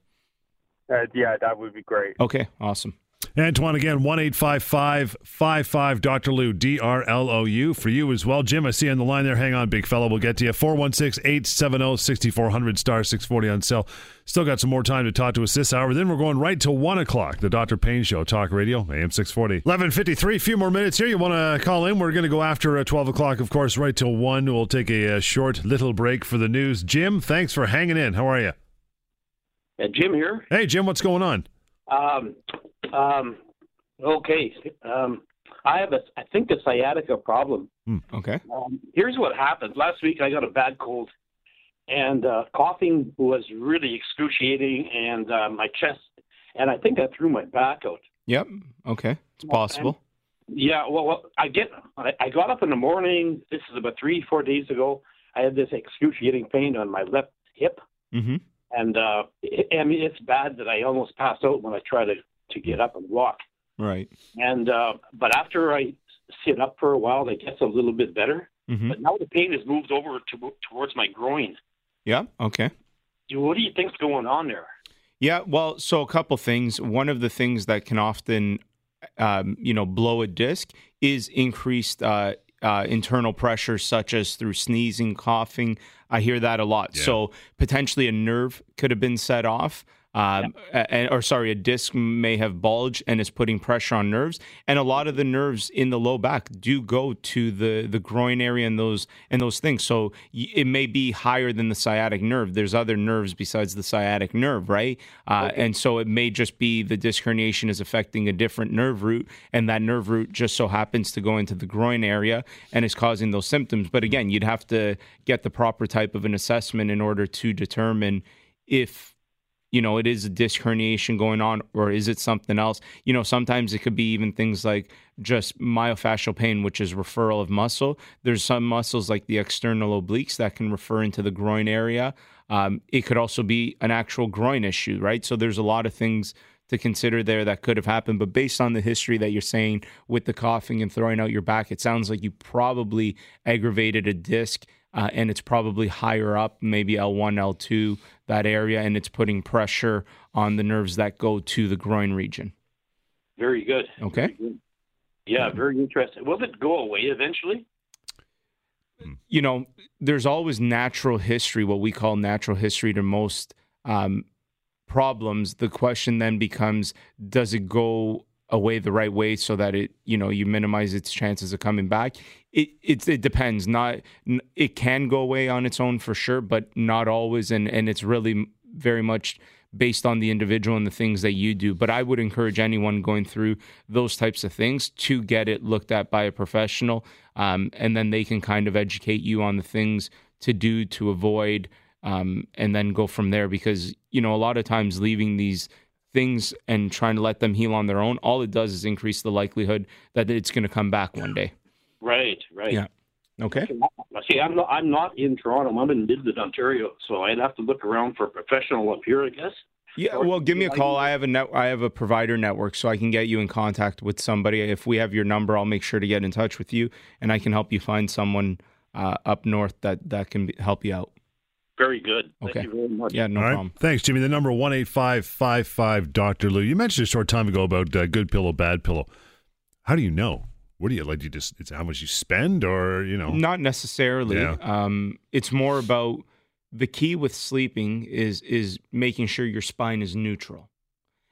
Uh, yeah, that would be great. Okay, awesome. Antoine again, 1 855 Dr. Lou, D R L O U. For you as well. Jim, I see you on the line there. Hang on, big fella. We'll get to you. 416 870 6400 star 640 on sale. Still got some more time to talk to us this hour. Then we're going right to 1 o'clock. The Dr. Pain Show, Talk Radio, AM 640. 1153, a few more minutes here. You want to call in? We're going to go after uh, 12 o'clock, of course, right till 1. We'll take a, a, uh, short little break for the news. Jim, thanks for hanging in. How are you? Uh, Jim here. Hey, Jim, what's going on? Um, um, okay. Um, I have a, I think a sciatica problem. Hmm, okay. Um, here's what happened. Last week I got a bad cold, and uh, coughing was really excruciating, and uh, my chest, and I think I threw my back out. Yep. Okay. It's possible. And, yeah. Well, well, I get. I, I got up in the morning. This is about three, four days ago. I had this excruciating pain on my left hip. Mm-hmm. And uh, I mean, it's bad that I almost passed out when I tried to to get up and walk. Right. And uh, but after I sit up for a while, it gets a little bit better. Mm-hmm. But now the pain has moved over to, towards my groin. Yeah. Okay. What do you think's going on there? Yeah. Well, so a couple things. One of the things that can often, um, you know, blow a disc is increased uh, uh, internal pressure, such as through sneezing, coughing. I hear that a lot. Yeah. So potentially a nerve could have been set off um, yeah. or sorry, a disc may have bulged and is putting pressure on nerves. And a lot of the nerves in the low back do go to the the groin area and those and those things. So it may be higher than the sciatic nerve. There's other nerves besides the sciatic nerve, right? Uh, okay. And so it may just be the disc herniation is affecting a different nerve root, and that nerve root just so happens to go into the groin area and is causing those symptoms. But again, you'd have to get the proper type of an assessment in order to determine if you know, it is a disc herniation going on, or is it something else? You know, sometimes it could be even things like just myofascial pain, which is referral of muscle. There's some muscles like the external obliques that can refer into the groin area. Um, it could also be an actual groin issue, right? So there's a lot of things to consider there that could have happened. But based on the history that you're saying with the coughing and throwing out your back, it sounds like you probably aggravated a disc uh, and it's probably higher up, maybe L1, L2, that area, and it's putting pressure on the nerves that go to the groin region. Very good. Okay. Very good. Yeah, very interesting. Will it go away eventually? You know, there's always natural history, what we call natural history to most um, problems. The question then becomes does it go away the right way so that it you know you minimize its chances of coming back. It it, it depends. Not it can go away on its own for sure but not always and and it's really very much based on the individual and the things that you do. But i would encourage anyone going through those types of things to get it looked at by a professional um, and then they can kind of educate you on the things to do to avoid um, and then go from there. Because you know a lot of times leaving these things and trying to let them heal on their own, all it does is increase the likelihood that it's going to come back one day. Right, right. Yeah. Okay. See, I'm not. I'm not in Toronto. I'm in Midland, Ontario. So I'd have to look around for a professional up here, I guess. Yeah, well, give me a call. I have a net. I have a provider network, so I can get you in contact with somebody. If we have your number, I'll make sure to get in touch with you, and I can help you find someone uh, up north that that can be, help you out. Very good. Okay. Thank you very much. Yeah, no problem. Thanks, Jimmy. The number one eight five five five Doctor Lou. You mentioned a short time ago about uh, good pillow, bad pillow. How do you know? What do you like? Do you just it's how much you spend, or you know? Not necessarily. Yeah. Um, it's more about the key with sleeping is is making sure your spine is neutral,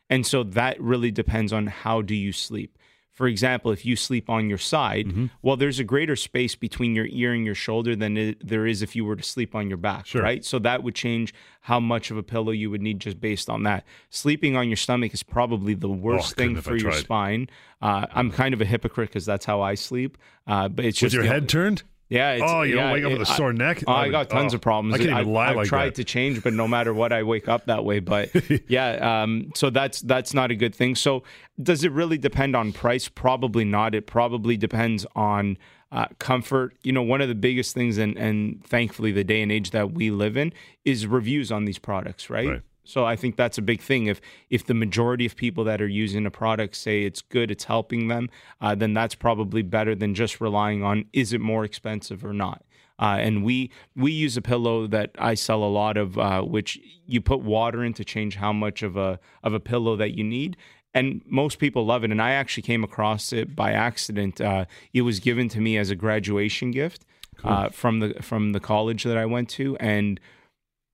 and so that really depends on how do you sleep. For example, if you sleep on your side, mm-hmm. well, there's a greater space between your ear and your shoulder than it, there is if you were to sleep on your back, sure. right? So that would change how much of a pillow you would need just based on that. Sleeping on your stomach is probably the worst oh, thing for your spine. Uh, I'm kind of a hypocrite because that's how I sleep. Uh, but it's with just your head turned. Yeah. oh, you yeah, don't wake up with a sore neck. Oh, I got tons oh, of problems. I can't even lie I've, like tried that. to change, but no matter what, I wake up that way. But yeah, um, so that's that's not a good thing. So does it really depend on price? Probably not. It probably depends on uh, comfort. You know, one of the biggest things, and and thankfully the day and age that we live in, is reviews on these products, right? Right. So I think that's a big thing. If if the majority of people that are using a product say it's good, it's helping them, uh, then that's probably better than just relying on is it more expensive or not. Uh, and we we use a pillow that I sell a lot of, uh, which you put water in to change how much of a of a pillow that you need. And most people love it. And I actually came across it by accident. Uh, it was given to me as a graduation gift uh, from the from the college that I went to, and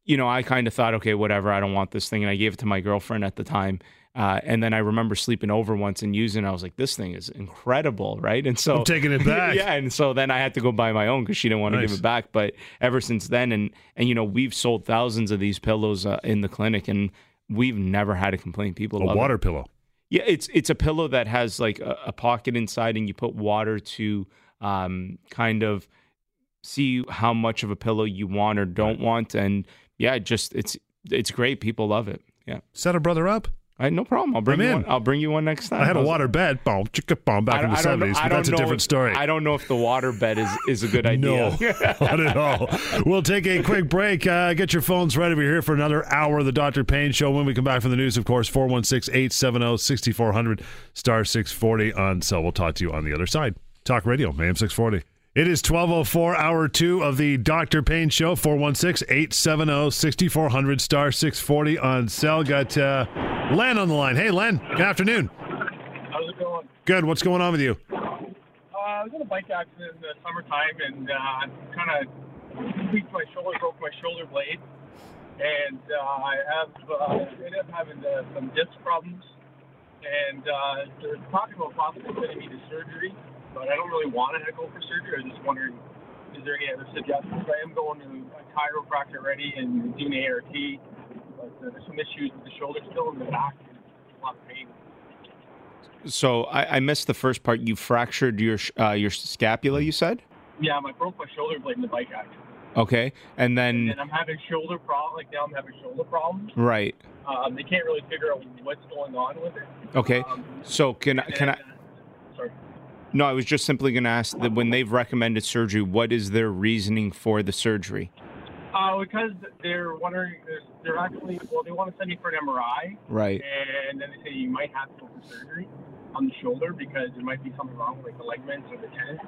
you know, I kind of thought, okay, whatever, I don't want this thing. And I gave it to my girlfriend at the time. Uh, and then I remember sleeping over once and using it. I was like, this thing is incredible, right? And so I'm taking it back. yeah. And so then I had to go buy my own because she didn't want to give it back. But ever since then, and, and you know, we've sold thousands of these pillows uh, in the clinic and we've never had a complaint. People A water it. pillow. Yeah, it's it's a pillow that has like a, a pocket inside, and you put water to um, kind of see how much of a pillow you want or don't want, and yeah, just it's it's great. People love it. Yeah, Set a brother up. I no problem. I'll bring I'm you in. one. I'll bring you one next time. I had a water bed, boom, chicka boom, back I- in the I don't know- seventies, but that's a different if- story. I don't know if the water bed is is a good idea. No, not at all. We'll take a quick break. Uh, get your phones ready. We're here for another hour of the Dr. Pain Show. When we come back from the news, of course, 416 870 6400, star 640 on cell. We'll talk to you on the other side. Talk Radio, AM 640. It is 1204, hour two of the Dr. Pain Show, 416 870 6400, star 640 on cell. Got uh, Len on the line. Hey, Len, good afternoon. How's it going? Good. What's going on with you? Uh, I was in a bike accident in the summertime and uh, kind of tweaked my shoulder, broke my shoulder blade, and uh, I have uh, ended up having uh, some disc problems. And uh, they're talking about possibly sending me to surgery, but I don't really want to go for surgery. I was just wondering, is there any other suggestions? I am going to a chiropractor already and doing ART, but uh, there's some issues with the shoulder still in the back. And a lot of pain. So I, I missed the first part. You fractured your sh- uh, your scapula. You said Yeah, I broke my shoulder blade in the bike accident. okay, and then and I'm having shoulder problems. Like now, I'm having shoulder problems. right. Um, they can't really figure out what's going on with it. Okay. So can I can I? Sorry. No, I was just simply going to ask that when they've recommended surgery, what is their reasoning for the surgery? Uh, because they're wondering, they're, they're actually well, they want to send me for an MRI, Right. and then they say you might have to go for surgery on the shoulder because there might be something wrong with like the ligaments or the tendons.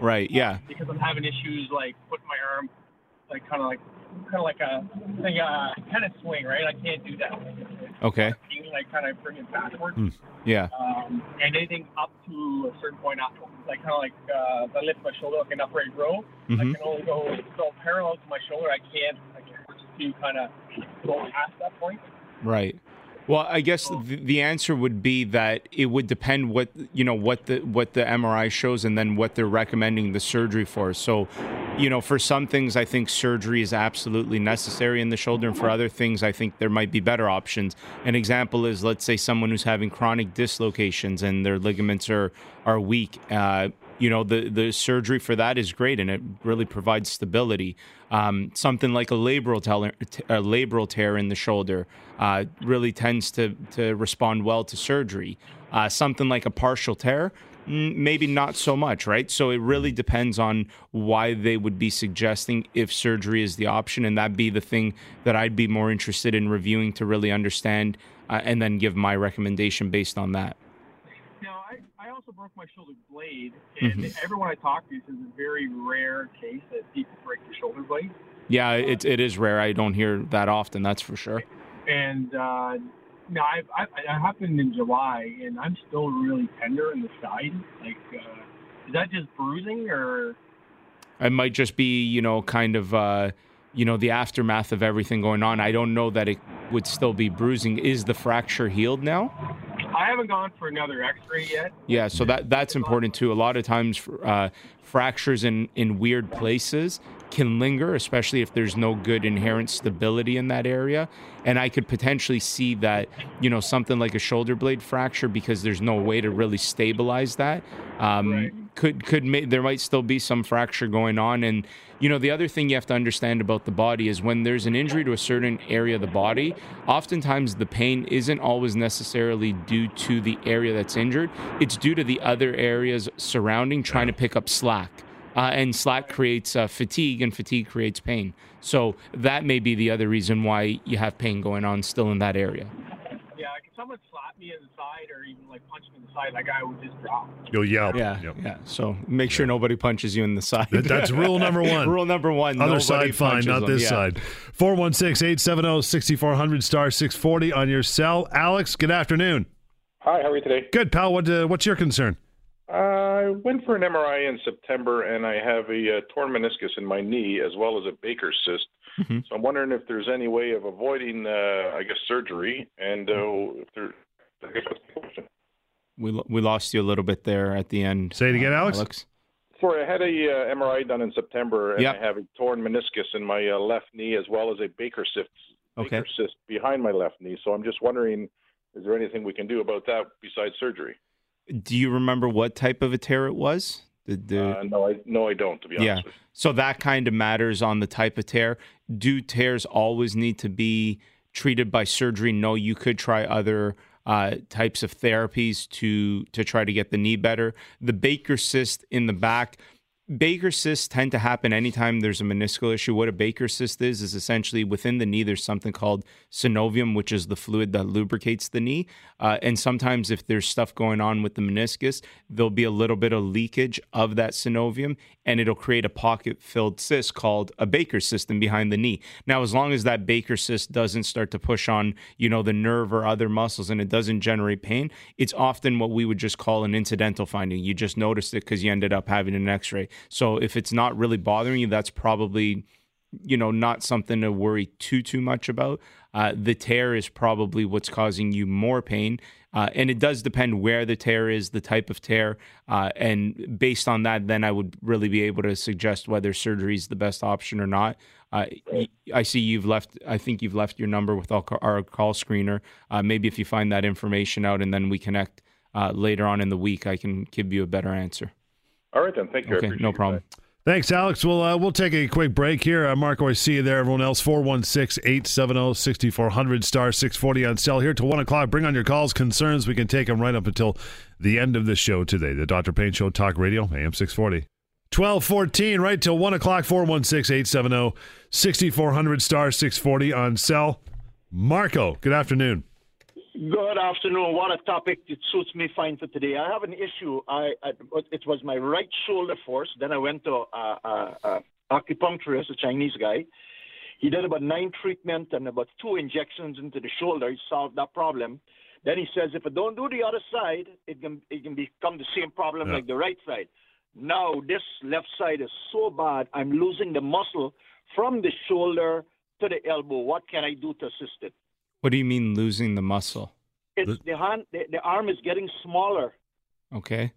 Right. Yeah. Because I'm having issues like putting my arm, like kind of like kind of like a thing, uh, kind of swing, right? I can't do that. Okay. Like kind of bring it backwards. Hmm. Yeah. um, and anything up to a certain point, up, like kind of like uh, if I lift my shoulder like an upright row, I Mhm. can only go so parallel to my shoulder. I can't. I can't to kind of go past that point. Right. Well, I guess the, answer would be that it would depend what you know what the what the MRI shows and then what they're recommending the surgery for. So, you know, for some things I think surgery is absolutely necessary in the shoulder and for other things I think there might be better options. An example is let's say someone who's having chronic dislocations and their ligaments are are weak. Uh, you know the the surgery for that is great and it really provides stability. Um, something like a labral tear, a labral tear in the shoulder uh, really tends to to respond well to surgery. Uh, something like a partial tear, mm, maybe not so much, right? So it really depends on why they would be suggesting if surgery is the option, and that be the thing that I'd be more interested in reviewing to really understand, uh, and then give my recommendation based on that. Now, I, I also broke my shoulder blade, and Mhm. everyone I talk to says it's a very rare case that people break the shoulder blade. Yeah, it it is rare. I don't hear that often. That's for sure. And uh, now I, I, I happened in July, and I'm still really tender in the side. Like, uh, is that just bruising or? It might just be, you know, kind of, uh, you know, the aftermath of everything going on. I don't know that it would still be bruising. Is the fracture healed now? I haven't gone for another X-ray yet. Yeah, so that that's important too. A lot of times, uh, fractures in in weird places can linger, especially if there's no good inherent stability in that area. And I could potentially see that, you know, something like a shoulder blade fracture because there's no way to really stabilize that. Um, Could could ma- there might still be some fracture going on, and you know the other thing you have to understand about the body is when there's an injury to a certain area of the body, oftentimes the pain isn't always necessarily due to the area that's injured. It's due to the other areas surrounding trying to pick up slack uh, and slack creates uh, fatigue, and fatigue creates pain. So that may be the other reason why you have pain going on still in that area. Yeah, like if someone slapped me in the side or even like punched me in the side, like I would just drop. You'll yell. Yeah, Yep. yeah. So make sure nobody punches you in the side. That- That's rule number one. rule number one. Other side, fine, not them. this Yeah. side. 416 870 6400 star 640 on your cell. Alex, good afternoon. Hi, how are you today? Good, pal. What, uh, what's your concern? I went for an MRI in September, and I have a uh, torn meniscus in my knee as well as a Baker's cyst. Mm-hmm. So I'm wondering if there's any way of avoiding, uh, I guess, surgery, and uh, if there. I guess that's the question. We we lost you a little bit there at the end. Say it again, uh, Alex. For I had a uh, MRI done in September, and Yep. I have a torn meniscus in my uh, left knee as well as a Baker cyst, Okay. Baker cyst behind my left knee. So I'm just wondering, is there anything we can do about that besides surgery? Do you remember what type of a tear it was? The, Uh, no, I no, I don't. To be honest. yeah. with you. So that kind of matters on the type of tear. Do tears always need to be treated by surgery? No, you could try other uh, types of therapies to to try to get the knee better. The Baker cyst in the back. Baker cysts tend to happen anytime there's a meniscal issue. What a Baker cyst is is essentially within the knee. There's something called synovium, which is the fluid that lubricates the knee. Uh, and sometimes, if there's stuff going on with the meniscus, there'll be a little bit of leakage of that synovium, and it'll create a pocket-filled cyst called a Baker system behind the knee. Now, as long as that Baker cyst doesn't start to push on, you know, the nerve or other muscles, and it doesn't generate pain, it's often what we would just call an incidental finding. You just noticed it because you ended up having an X-ray. So if it's not really bothering you, that's probably you know not something to worry too too much about. Uh, the tear is probably what's causing you more pain, uh, and it does depend where the tear is, the type of tear, uh, and based on that, then I would really be able to suggest whether surgery is the best option or not. Uh, I see you've left. I think you've left your number with our our call screener. Uh, maybe if you find that information out and then we connect uh, later on in the week, I can give you a better answer. All right then. Thank you. Okay, appreciate no your problem. Thanks, Alex. We'll uh, we'll take a quick break here. Uh, Marco, I see you there. Everyone else, 416-870-6400 star 640 on cell here till 1 o'clock. Bring on your calls, concerns. We can take them right up until the end of the show today. The Dr. Pain Show Talk Radio, AM 640. 1214, right till 1 o'clock, 416-870-6400 star 640 on cell. Marco, good afternoon. Good afternoon. What a topic. It suits me fine for today. I have an issue. I, I it was my right shoulder first. Then I went to a, uh, uh, acupuncturist, a Chinese guy. He did about nine treatments and about two injections into the shoulder. He solved that problem. Then he says, if I don't do the other side, it can it can become the same problem Yeah. like the right side. Now this left side is so bad. I'm losing the muscle from the shoulder to the elbow. What can I do to assist it? What do you mean losing the muscle? It's the hand. The, the arm is getting smaller. Okay.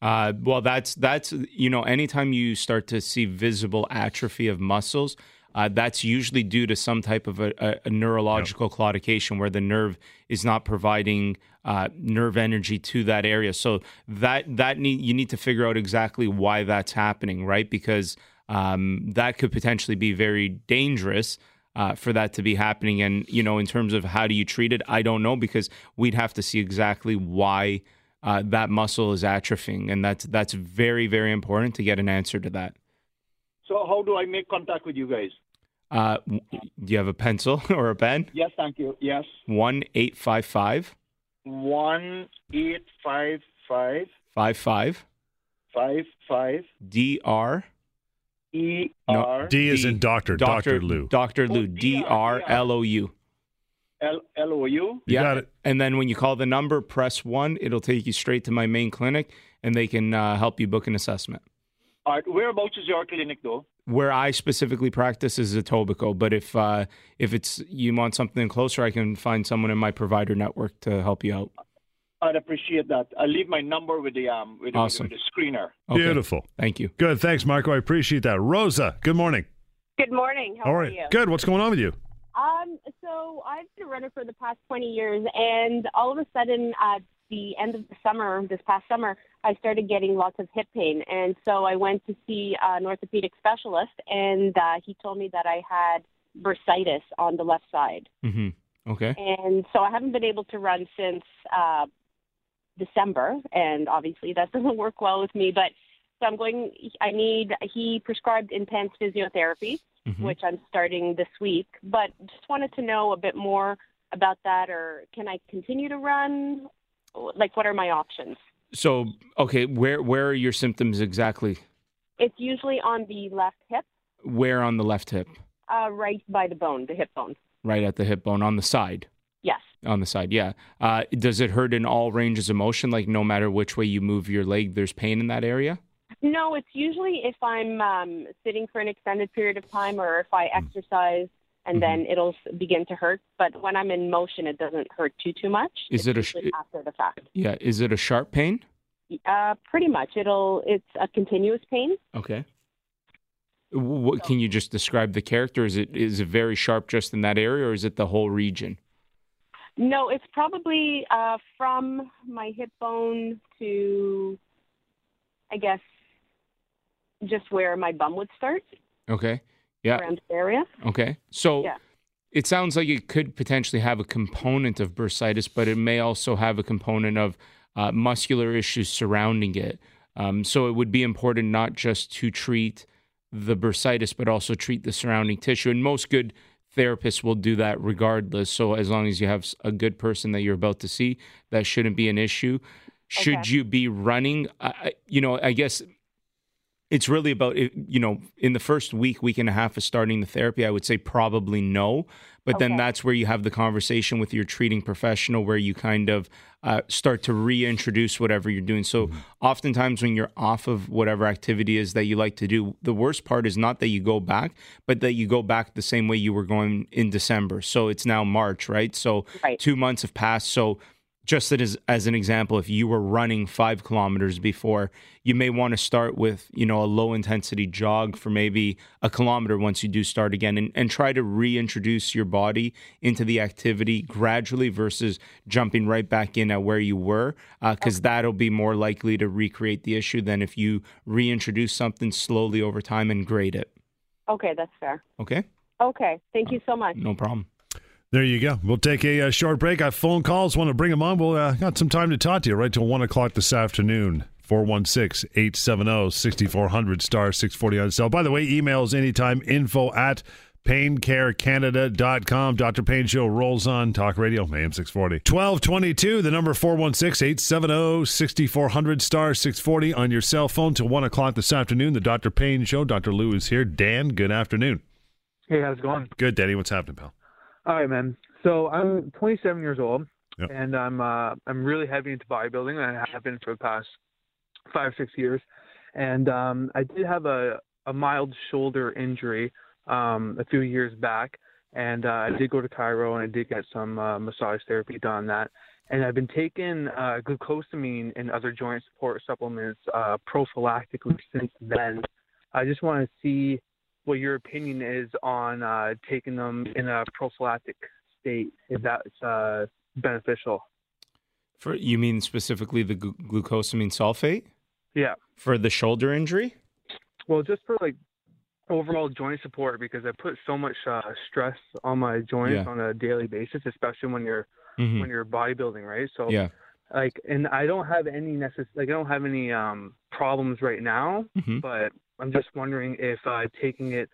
Uh, well, that's that's you know, anytime you start to see visible atrophy of muscles, uh, that's usually due to some type of a, a, a neurological claudication where the nerve is not providing uh, nerve energy to that area. So that that need you need to figure out exactly why that's happening, right? Because um, that could potentially be very dangerous uh, for that to be happening. And you know, in terms of how do you treat it, I don't know because we'd have to see exactly why uh, that muscle is atrophying, and that's that's very very important to get an answer to that. So how do I make contact with you guys? Uh, do you have a pencil or a pen? Yes, thank you. Yes, One eight five five one eight five five five five five five DR. E No, R D is in doctor, Dr. Lou. Dr. Lou. D R L O U. L L O U. You got it. And then when you call the number, press one. It'll take you straight to my main clinic, and they can uh, help you book an assessment. All right. Whereabouts is your clinic, though? Where I specifically practice is Etobicoke, but if uh, if it's you want something closer, I can find someone in my provider network to help you out. I'd appreciate that. I'll leave my number with the um with, the- Awesome. with the screener. Okay. Beautiful. Thank you. Good. Thanks, Marco. I appreciate that. Rosa, good morning. Good morning. How All are right. you? Good. What's going on with you? Um, so I've been a runner for the past 20 years, and all of a sudden, at the end of the summer, this past summer, I started getting lots of hip pain, and so I went to see an orthopedic specialist, and uh, he told me that I had bursitis on the left side, Mm-hmm. Okay. and so I haven't been able to run since uh, December, and obviously that doesn't work well with me, but. So I'm going. I need. He prescribed intense physiotherapy, Mhm. which I'm starting this week. But just wanted to know a bit more about that, or can I continue to run? Like, what are my options? So, okay, where where are your symptoms exactly? It's usually on the left hip, Where on the left hip? uh, right by the bone, the hip bone. Right at the hip bone on the side. On the side, yeah. Uh, does it hurt in all ranges of motion? Like no matter which way you move your leg, there's pain in that area? No, it's usually if I'm um, sitting for an extended period of time or if I exercise and then it'll begin to hurt. But when I'm in motion, it doesn't hurt too too much. Is it's it a sh- after the fact? Yeah. Is it a sharp pain? Uh, pretty much. It'll it's a continuous pain. Okay. What, can you just describe the character? Is it is it very sharp just in that area, or is it the whole region? No, it's probably uh, from my hip bone to, I guess, just where my bum would start Okay. Yeah. around area. Okay. So Yeah. it sounds like it could potentially have a component of bursitis, but it may also have a component of uh, muscular issues surrounding it. Um, so it would be important not just to treat the bursitis, but also treat the surrounding tissue. And most good therapists will do that regardless. So as long as you have a good person that you're about to see, that shouldn't be an issue. Should Okay. you be running? I- you know, I guess it's really about you know in the first week week and a half of starting the therapy i would say probably no but then that's where you have the conversation with your treating professional where you kind of uh, start to reintroduce whatever you're doing. So oftentimes when you're off of whatever activity is that you like to do the worst part is not that you go back but that you go back the same way you were going in december. So it's now march right? So two months have passed. So just as as an example, if you were running five kilometers before, you may want to start with you know a low intensity jog for maybe a kilometer once you do start again, and, and try to reintroduce your body into the activity gradually versus jumping right back in at where you were, uh, because that'll be more likely to recreate the issue than if you reintroduce something slowly over time and grade it. Okay, that's fair. Okay, Okay, thank you so much. no problem. There you go. We'll take a, uh short break. I have phone calls. Want to bring them on? We'll uh, got some time to talk to you right till one o'clock this afternoon. 416-870-6400 star 640 on cell. By the way, emails anytime info at paincarecanada.com. Dr. Pain Show rolls on Talk Radio, AM 640. 1222, the number 416-870-6400 star 640 on your cell phone till 1 o'clock this afternoon. The Dr. Pain Show. Dr. Lou is here. Dan, good afternoon. Hey, how's it going? Good, Danny. What's happening, pal? All right, man. So I'm 27 years old, Yep. and I'm uh, I'm really heavy into bodybuilding. and I have been for the past five six years, and um, I did have a a mild shoulder injury um, a few years back, and uh, I did go to chiro and I did get some uh, massage therapy done on that. And I've been taking uh, glucosamine and other joint support supplements uh, prophylactically since then. I just want to see what your opinion is on uh, taking them in a prophylactic state, if that's uh, beneficial. For you mean specifically the glu- glucosamine sulfate Yeah. for the shoulder injury? Well, just for like overall joint support, because I put so much uh, stress on my joints Yeah. on a daily basis, especially when you're Mhm. when you're bodybuilding, right? So Yeah. like, and I don't have any necess- like I don't have any um problems right now, Mhm. but I'm just wondering if uh, taking it,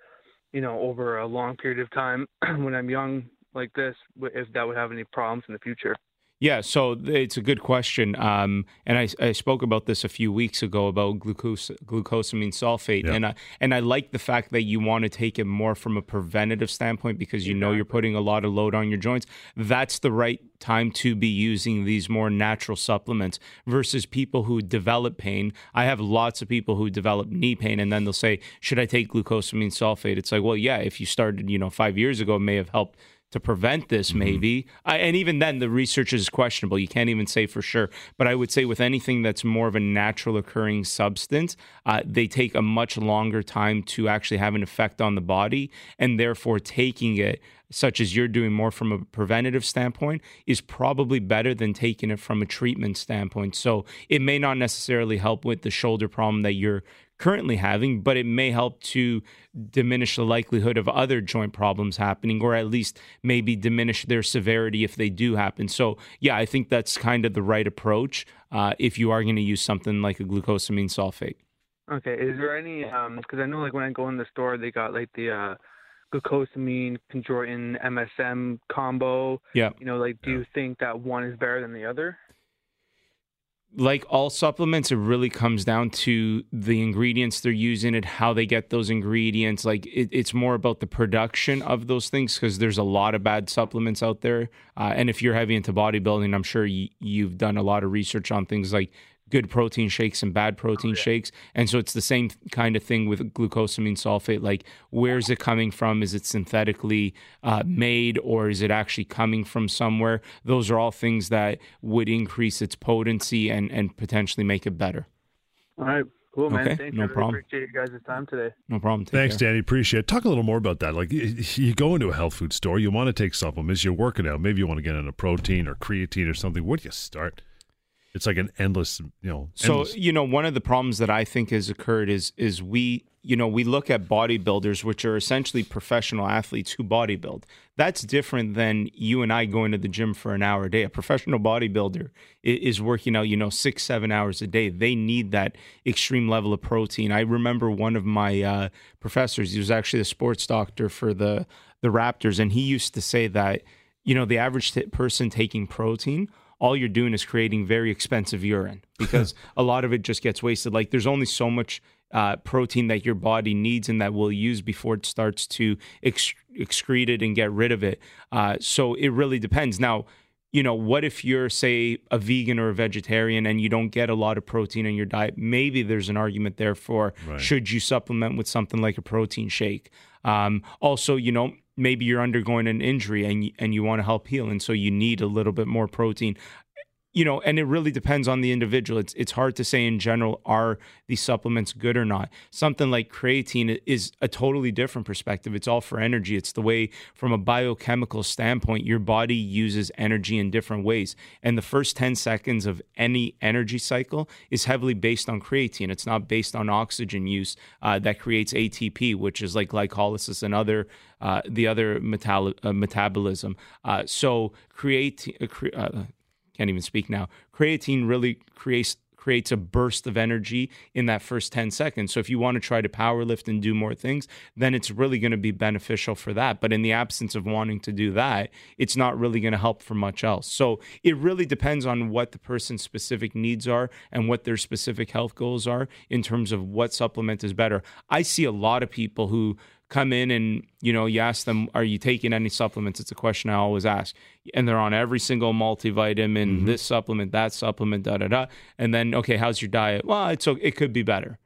you know, over a long period of time when I'm young like this, if that would have any problems in the future. Yeah, so it's a good question. Um, and I, I spoke about this a few weeks ago about glucose, glucosamine sulfate. And, I, and I like the fact that you want to take it more from a preventative standpoint because you know you're putting a lot of load on your joints. That's the right time to be using these more natural supplements versus people who develop pain. I have lots of people who develop knee pain and then they'll say, Should I take glucosamine sulfate? It's like, well, yeah, if you started, you know, five years ago, it may have helped to prevent this maybe. I, and even then the research is questionable. You can't even say for sure. But i would say with anything that's more of a natural occurring substance uh, they take a much longer time to actually have an effect on the body. And therefore taking it such as you're doing more from a preventative standpoint is probably better than taking it from a treatment standpoint. So it may not necessarily help with the shoulder problem that you're currently having, but it may help to diminish the likelihood of other joint problems happening, or at least maybe diminish their severity if they do happen. So, yeah, I think that's kind of the right approach uh, if you are going to use something like a glucosamine sulfate. Okay. Is there any? Um, because I know like when I go in the store, they got like the uh, glucosamine, chondroitin, MSM combo. Yeah. You know, like, do you think that one is better than the other? Like all supplements, it really comes down to the ingredients they're using and how they get those ingredients. Like it, it's more about the production of those things because there's a lot of bad supplements out there. Uh, and if you're heavy into bodybuilding, I'm sure you've done a lot of research on things like good protein shakes and bad protein shakes. And so it's the same kind of thing with glucosamine sulfate. Like, where's it coming from? Is it synthetically uh, made or is it actually coming from somewhere? Those are all things that would increase its potency and, and potentially make it better. All right. Cool, man. Okay, Thanks. no I really problem. Appreciate you guys' time today. No problem. Take Thanks, care. Danny. Appreciate it. Talk a little more about that. Like, you go into a health food store, you want to take supplements, you're working out. Maybe you want to get in a protein or creatine or something. Where do you start? It's like an endless, you know. So you know, one of the problems that I think has occurred is is we you know we look at bodybuilders, which are essentially professional athletes who bodybuild. That's different than you and I going to the gym for an hour a day. A professional bodybuilder is working out, you know, six seven hours a day. They need that extreme level of protein. I remember one of my uh, professors. He was actually a sports doctor for the the Raptors, and he used to say that you know the average t- person taking protein all you're doing is creating very expensive urine because a lot of it just gets wasted. Like there's only so much uh, protein that your body needs and that will use before it starts to ex- excrete it and get rid of it. Uh, so it really depends. Now, you know, what if you're, say, a vegan or a vegetarian and you don't get a lot of protein in your diet? Maybe there's an argument there for Right. should you supplement with something like a protein shake? Um, also, you know, maybe you're undergoing an injury and and you want to help heal, and so you need a little bit more protein. You know, and it really depends on the individual. It's it's hard to say in general are these supplements good or not. Something like creatine is a totally different perspective. It's all for energy. It's the way from a biochemical standpoint your body uses energy in different ways. And the first 10 seconds of any energy cycle is heavily based on creatine. It's not based on oxygen use uh, that creates ATP, which is like glycolysis and other uh, the other metal- uh, metabolism. Uh, so create uh, uh, can't even speak now. Creatine really creates creates a burst of energy in that first 10 seconds. So if you want to try to power lift and do more things, then it's really going to be beneficial for that. But in the absence of wanting to do that, it's not really going to help for much else. So it really depends on what the person's specific needs are and what their specific health goals are in terms of what supplement is better. I see a lot of people who come in and you know you ask them are you taking any supplements? It's a question i always ask. And they're on every single multivitamin this supplement that supplement da da da. And then okay how's your diet? Well it's o- it could be better.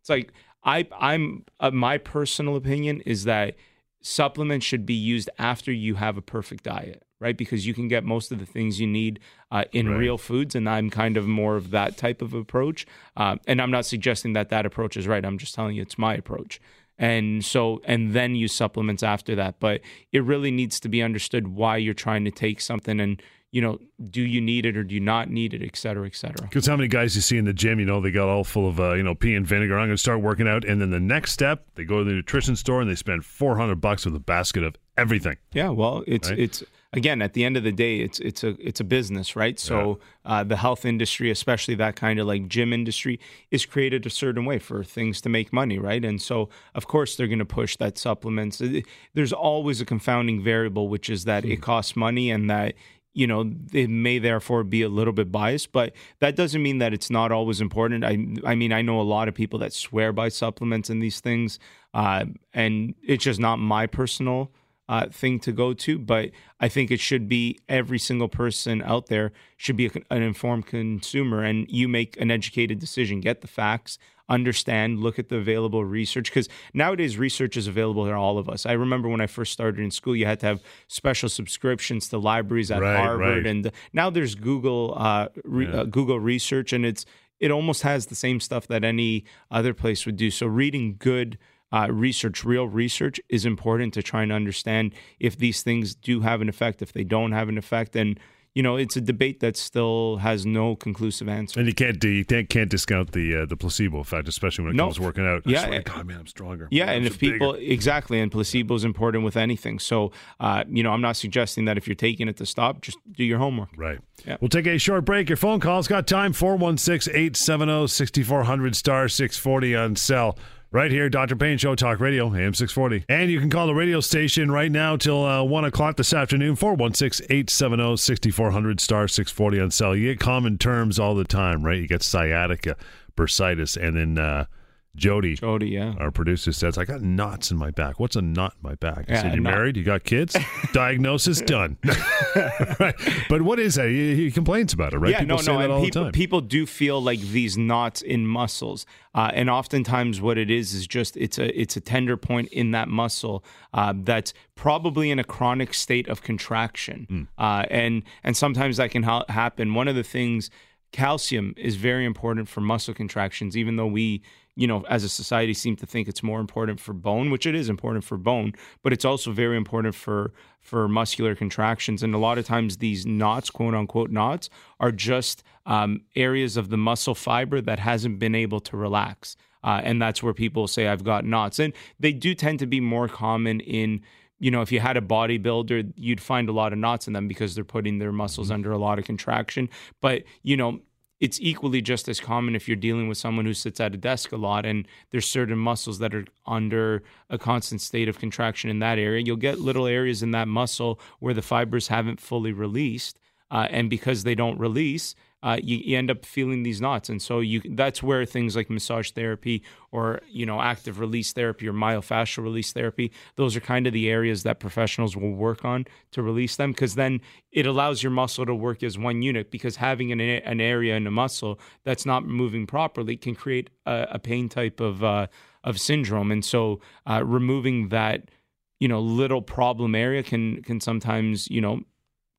It's like i i'm uh, my personal opinion is that supplements should be used after you have a perfect diet right? Because you can get most of the things you need uh, in Right. real foods and i'm kind of more of that type of approach. Um, and i'm not suggesting that that approach is right. I'm just telling you it's my approach and so and then use supplements after that but it really needs to be understood why you're trying to take something and you know do you need it or do you not need it et cetera et cetera Because how many guys you see in the gym, you know, they got all full of, uh, you know, pea and vinegar. I'm going to start working out. And then the next step, they go to the nutrition store and they spend 400 bucks with a basket of everything. Yeah, well, it's Right? it's again at the end of the day, it's it's a it's a business, right? So uh, the health industry, especially that kind of like gym industry, is created a certain way for things to make money, right? And so of course they're going to push that supplements. Uh, There's always a confounding variable, which is that it costs money and that you know it may therefore be a little bit biased but that doesn't mean that it's not always important i i mean i know a lot of people that swear by supplements and these things uh, and it's just not my personal uh, thing to go to, but I think it should be every single person out there should be a, an informed consumer, and you make an educated decision. Get the facts, understand, look at the available research, because nowadays research is available to all of us. I remember when I first started in school, you had to have special subscriptions to libraries at Right, Harvard, right. and now there's Google uh, re, Yeah. uh, Google Research, and it's it almost has the same stuff that any other place would do. So reading good uh, research, real research, is important to try and understand if these things do have an effect, if they don't have an effect, and you know, it's a debate that still has no conclusive answer. And you can't do, you can't, can't discount the uh, the placebo effect, especially when it No. comes to working out. Yeah, swear and- God, man, I'm stronger. Yeah, My and if are bigger. people exactly, and placebo is important with anything. So, uh, you know, I'm not suggesting that if you're taking it to stop, just do your homework. Right. Yeah. We'll take a short break. Your phone calls got time 416 870 6400 star 640 on cell. Right here, Dr. Pain Show Talk Radio, AM 640. And you can call the radio station right now till uh, 1 o'clock this afternoon, 416 870 6400 star 640 on cell. You get common terms all the time, right? You get sciatica, bursitis, and then uh, Jody, Jody, yeah. our producer, says, I got knots in my back. What's a knot in my back? I Yeah, said, You married? You got kids? Diagnosis done. right. But what is that? He, he complains about it, right? Yeah, people no, say no, that and all people the time. people do feel like these knots in muscles, uh, and oftentimes what it is is just it's a it's a tender point in that muscle uh, that's probably in a chronic state of contraction, Hmm. uh, and and sometimes that can ha- happen. One of the things, calcium is very important for muscle contractions, even though we you know, as a society, seem to think it's more important for bone, which it is important for bone, but it's also very important for for muscular contractions. And a lot of times, these knots, quote unquote knots, are just um, areas of the muscle fiber that hasn't been able to relax. Uh, and that's where people say, I've got knots. And they do tend to be more common in you know, if you had a bodybuilder, you'd find a lot of knots in them because they're putting their muscles under a lot of contraction. But, you know, it's equally just as common if you're dealing with someone who sits at a desk a lot and there's certain muscles that are under a constant state of contraction in that area. You'll get little areas in that muscle where the fibers haven't fully released. Uh, and because they don't release, uh, you, you end up feeling these knots, and so you that's where things like massage therapy or you know active release therapy or myofascial release therapy, those are kind of the areas that professionals will work on to release them, because then it allows your muscle to work as one unit. Because having an, an area in a muscle that's not moving properly can create a, a pain type of uh, of syndrome, and so uh, removing that you know little problem area can can sometimes you know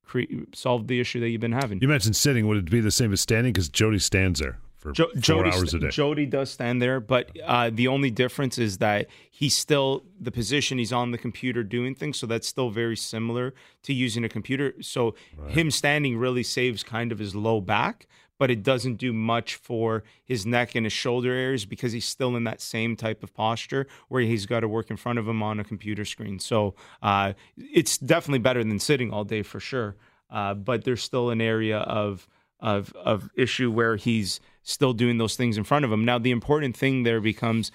cre- solve the issue that you've been having. You mentioned sitting. Would it be the same as standing? Because Jody stands there for Jo- four Jody, hours a day. Jody does stand there, but uh, the only difference is that he's still the position he's on the computer doing things, so that's still very similar to using a computer. So him standing really saves kind of his low back, but it doesn't do much for his neck and his shoulder areas because he's still in that same type of posture where he's got to work in front of him on a computer screen. So uh, it's definitely better than sitting all day for sure. Uh, but there's still an area of of of issue where he's still doing those things in front of him. Now the important thing there becomes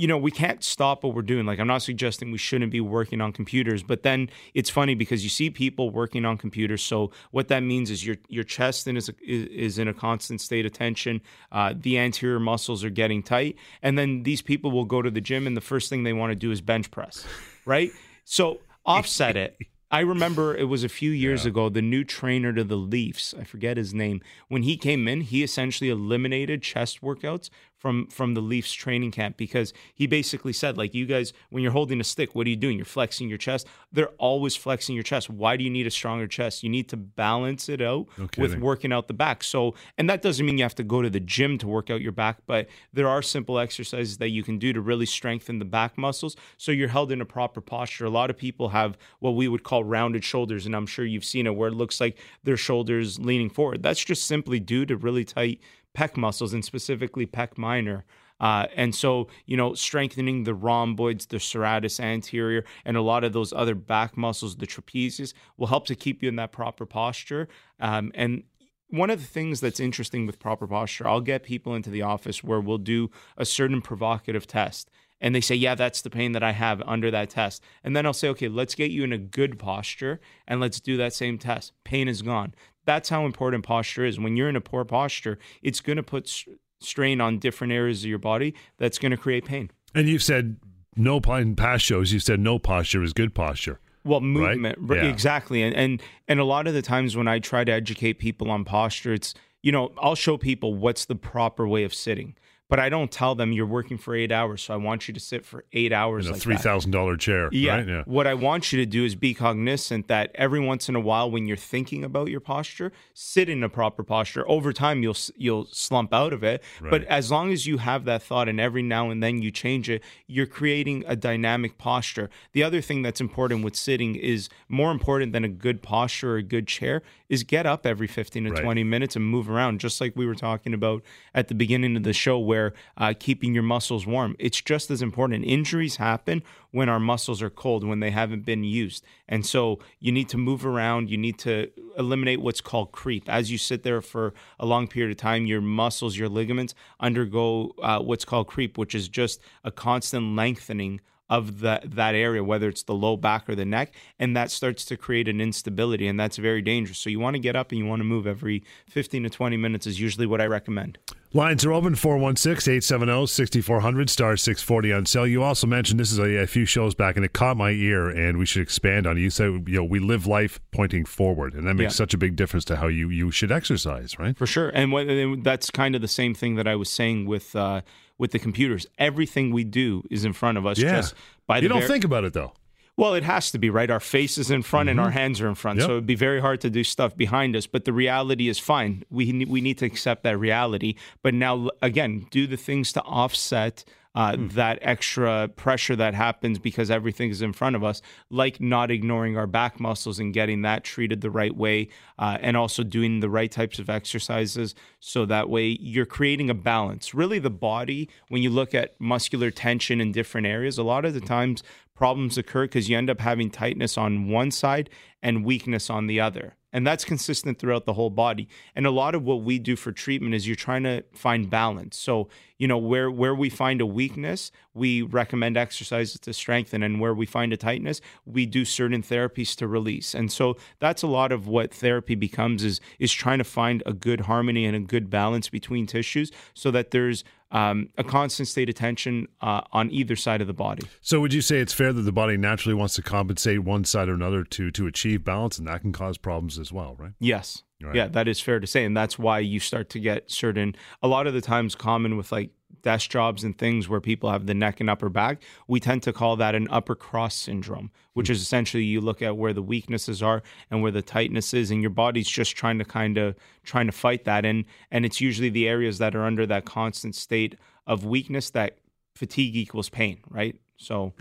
you know, we can't stop what we're doing. Like, I'm not suggesting we shouldn't be working on computers, but then it's funny because you see people working on computers. So what that means is your your chest is is, is in a constant state of tension. Uh, the anterior muscles are getting tight, and then these people will go to the gym, and the first thing they want to do is bench press, right? So offset it. I remember it was a few years ago, the new trainer to the Leafs, I forget his name, when he came in, he essentially eliminated chest workouts from from the Leafs training camp because he basically said like you guys when you're holding a stick, what are you doing? You're flexing your chest. They're always flexing your chest. Why do you need a stronger chest? You need to balance it out No with working out the back. So, and that doesn't mean you have to go to the gym to work out your back, but there are simple exercises that you can do to really strengthen the back muscles so you're held in a proper posture. A lot of people have what we would call rounded shoulders, and I'm sure you've seen it where it looks like their shoulders leaning forward. That's just simply due to really tight pec muscles and specifically pec minor. Uh, and so, you know, strengthening the rhomboids, the serratus anterior, and a lot of those other back muscles, the trapezius, will help to keep you in that proper posture. Um, and one of the things that's interesting with proper posture, I'll get people into the office where we'll do a certain provocative test. And they say, Yeah, that's the pain that I have under that test. And then I'll say, Okay, let's get you in a good posture and let's do that same test. Pain is gone. That's how important posture is. When you're in a poor posture, it's going to put strain on different areas of your body that's going to create pain. And you've said no in past shows. You've said no posture is good posture. Well, movement, Right? Yeah. exactly, and, and and a lot of the times when I try to educate people on posture, it's you know I'll show people what's the proper way of sitting, but I don't tell them you're working for eight hours, so I want you to sit for eight hours. In a like three thousand dollar chair. Yeah. Right? Yeah. What I want you to do is be cognizant that every once in a while, when you're thinking about your posture, sit in a proper posture. Over time, you'll you'll slump out of it. But as long as you have that thought, and every now and then you change it, you're creating a dynamic posture. The other thing that's important with sitting is more important than a good posture or a good chair is get up every 15 to Right. 20 minutes and move around, just like we were talking about at the beginning of the show, where uh, keeping your muscles warm. It's just as important. Injuries happen when our muscles are cold, when they haven't been used. And so you need to move around. You need to eliminate what's called creep. As you sit there for a long period of time, your muscles, your ligaments undergo uh, what's called creep, which is just a constant lengthening of that that area, whether it's the low back or the neck, and that starts to create an instability, and that's very dangerous. So you want to get up and you want to move every 15 to 20 minutes is usually what I recommend. Lines are open 416 870 6400 star 640 on cell. You also mentioned this is a, a few shows back and it caught my ear and we should expand on it. You said you know we live life pointing forward and that makes Yeah. such a big difference to how you you should exercise, right? For sure, and what, and that's kind of the same thing that I was saying with uh, with the computers. Everything we do is in front of us. Yeah. Just by you don't ver- think about it though. Well, it has to be, right? Our face is in front and our hands are in front. Mm-hmm. Yep. So it'd be very hard to do stuff behind us. But the reality is fine. We, we need to accept that reality. But now, again, do the things to offset uh, Hmm. that extra pressure that happens because everything is in front of us, like not ignoring our back muscles and getting that treated the right way, uh, and also doing the right types of exercises. So that way you're creating a balance. Really, the body, when you look at muscular tension in different areas, a lot of the times problems occur because you end up having tightness on one side and weakness on the other. And that's consistent throughout the whole body. And a lot of what we do for treatment is you're trying to find balance. So, you know, where where we find a weakness, we recommend exercises to strengthen and where we find a tightness, we do certain therapies to release. And so that's a lot of what therapy becomes is is trying to find a good harmony and a good balance between tissues so that there's um, a constant state of tension uh, on either side of the body. So would you say it's fair that the body naturally wants to compensate one side or another to to achieve balance and that can cause problems as well, right? Yes. Right. Yeah, that is fair to say. And that's why you start to get certain, a lot of the times common with like desk jobs and things where people have the neck and upper back, we tend to call that an upper cross syndrome, which hmm. is essentially you look at where the weaknesses are and where the tightness is, and your body's just trying to kind of trying to fight that. And and it's usually the areas that are under that constant state of weakness that fatigue equals pain, right? So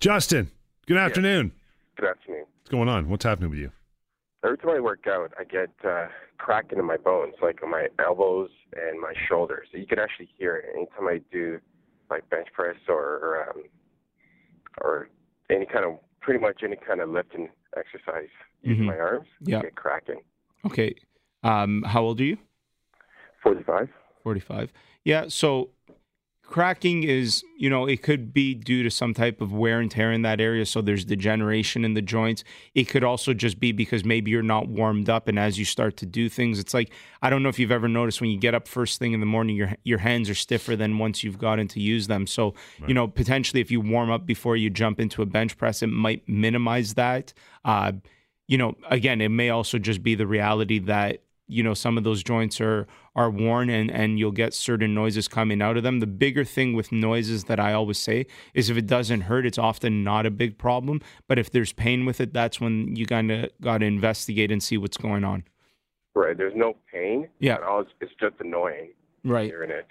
Justin, good afternoon. Good afternoon. What's going on? What's happening with you? Every time I work out, I get uh, cracking in my bones, like on my elbows and my shoulders. So you can actually hear it anytime I do like bench press or um, or any kind of pretty much any kind of lifting exercise using Mhm. my arms. Yeah. Get cracking. okay. Um, how old are you? Forty-five. 45. Yeah. So cracking is, you know, it could be due to some type of wear and tear in that area. So there's degeneration in the joints. It could also just be because maybe you're not warmed up. And as you start to do things, it's like, I don't know if you've ever noticed when you get up first thing in the morning, your, your hands are stiffer than once you've gotten to use them. So, you know, potentially if you warm up before you jump into a bench press, it might minimize that. Uh, you know, again, it may also just be the reality that you know some of those joints are are worn and and you'll get certain noises coming out of them the bigger thing with noises that i always say is if it doesn't hurt it's often not a big problem but if there's pain with it that's when you kind of got to investigate and see what's going on Right. There's no pain. Yeah. At all. It's, it's just annoying right hearing it.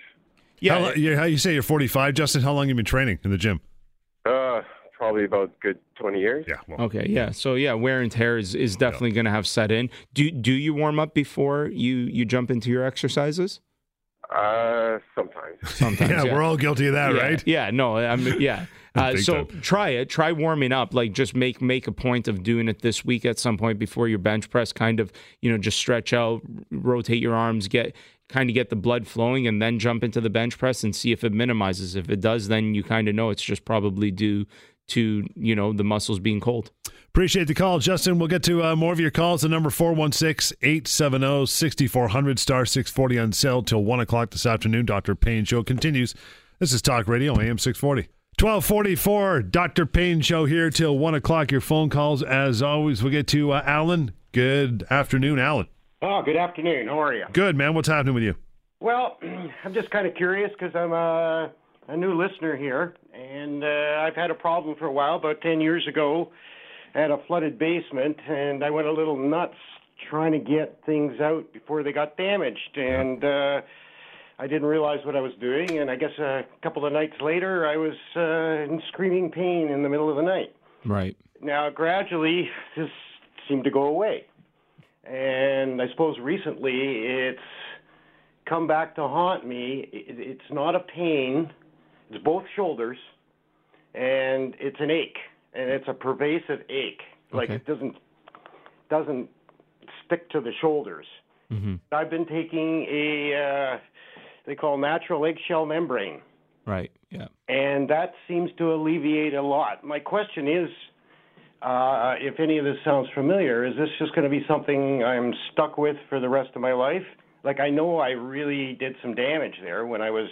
Yeah, How, you, how you say you're 45, Justin? How long have you been training in the gym? Uh, probably about good twenty years. Yeah. Well, okay yeah so yeah wear and tear is, is definitely going to have set in do do you warm up before you you jump into your exercises Uh, sometimes. sometimes yeah, we're all guilty of that, yeah, right? Yeah, no, I'm yeah. Uh, so time. try it. Try warming up. Like just make make a point of doing it this week at some point before your bench press. Kind of you know just stretch out, rotate your arms, get kind of get the blood flowing, and then jump into the bench press and see if it minimizes. If it does, then you kind of know it's just probably due to you know the muscles being cold. Appreciate the call, Justin. We'll get to uh, more of your calls. The number 416 870 6400 star 640 on cell till 1 o'clock this afternoon. Dr. Pain Show continues. This is Talk Radio, AM 640. 1244, Dr. Pain Show here till 1 o'clock. Your phone calls, as always. We'll get to uh, Alan. Good afternoon, Alan. Oh, good afternoon. How are you? Good, man. What's happening with you? Well, I'm just kind of curious because I'm a, a new listener here, and uh, I've had a problem for a while. About 10 years ago, I had a flooded basement, and I went a little nuts trying to get things out before they got damaged. And uh, I didn't realize what I was doing, and I guess a couple of nights later, I was uh, in screaming pain in the middle of the night. Right. Now, gradually, this seemed to go away. And I suppose recently it's come back to haunt me. It's not a pain, it's both shoulders, and it's an ache, and it's a pervasive ache. Like Okay. it doesn't doesn't stick to the shoulders. hmm I've been taking a uh, they call natural eggshell membrane, Right. Yeah. and that seems to alleviate a lot. My question is, uh, if any of this sounds familiar, is this just going to be something I'm stuck with for the rest of my life? Like I know I really did some damage there when I was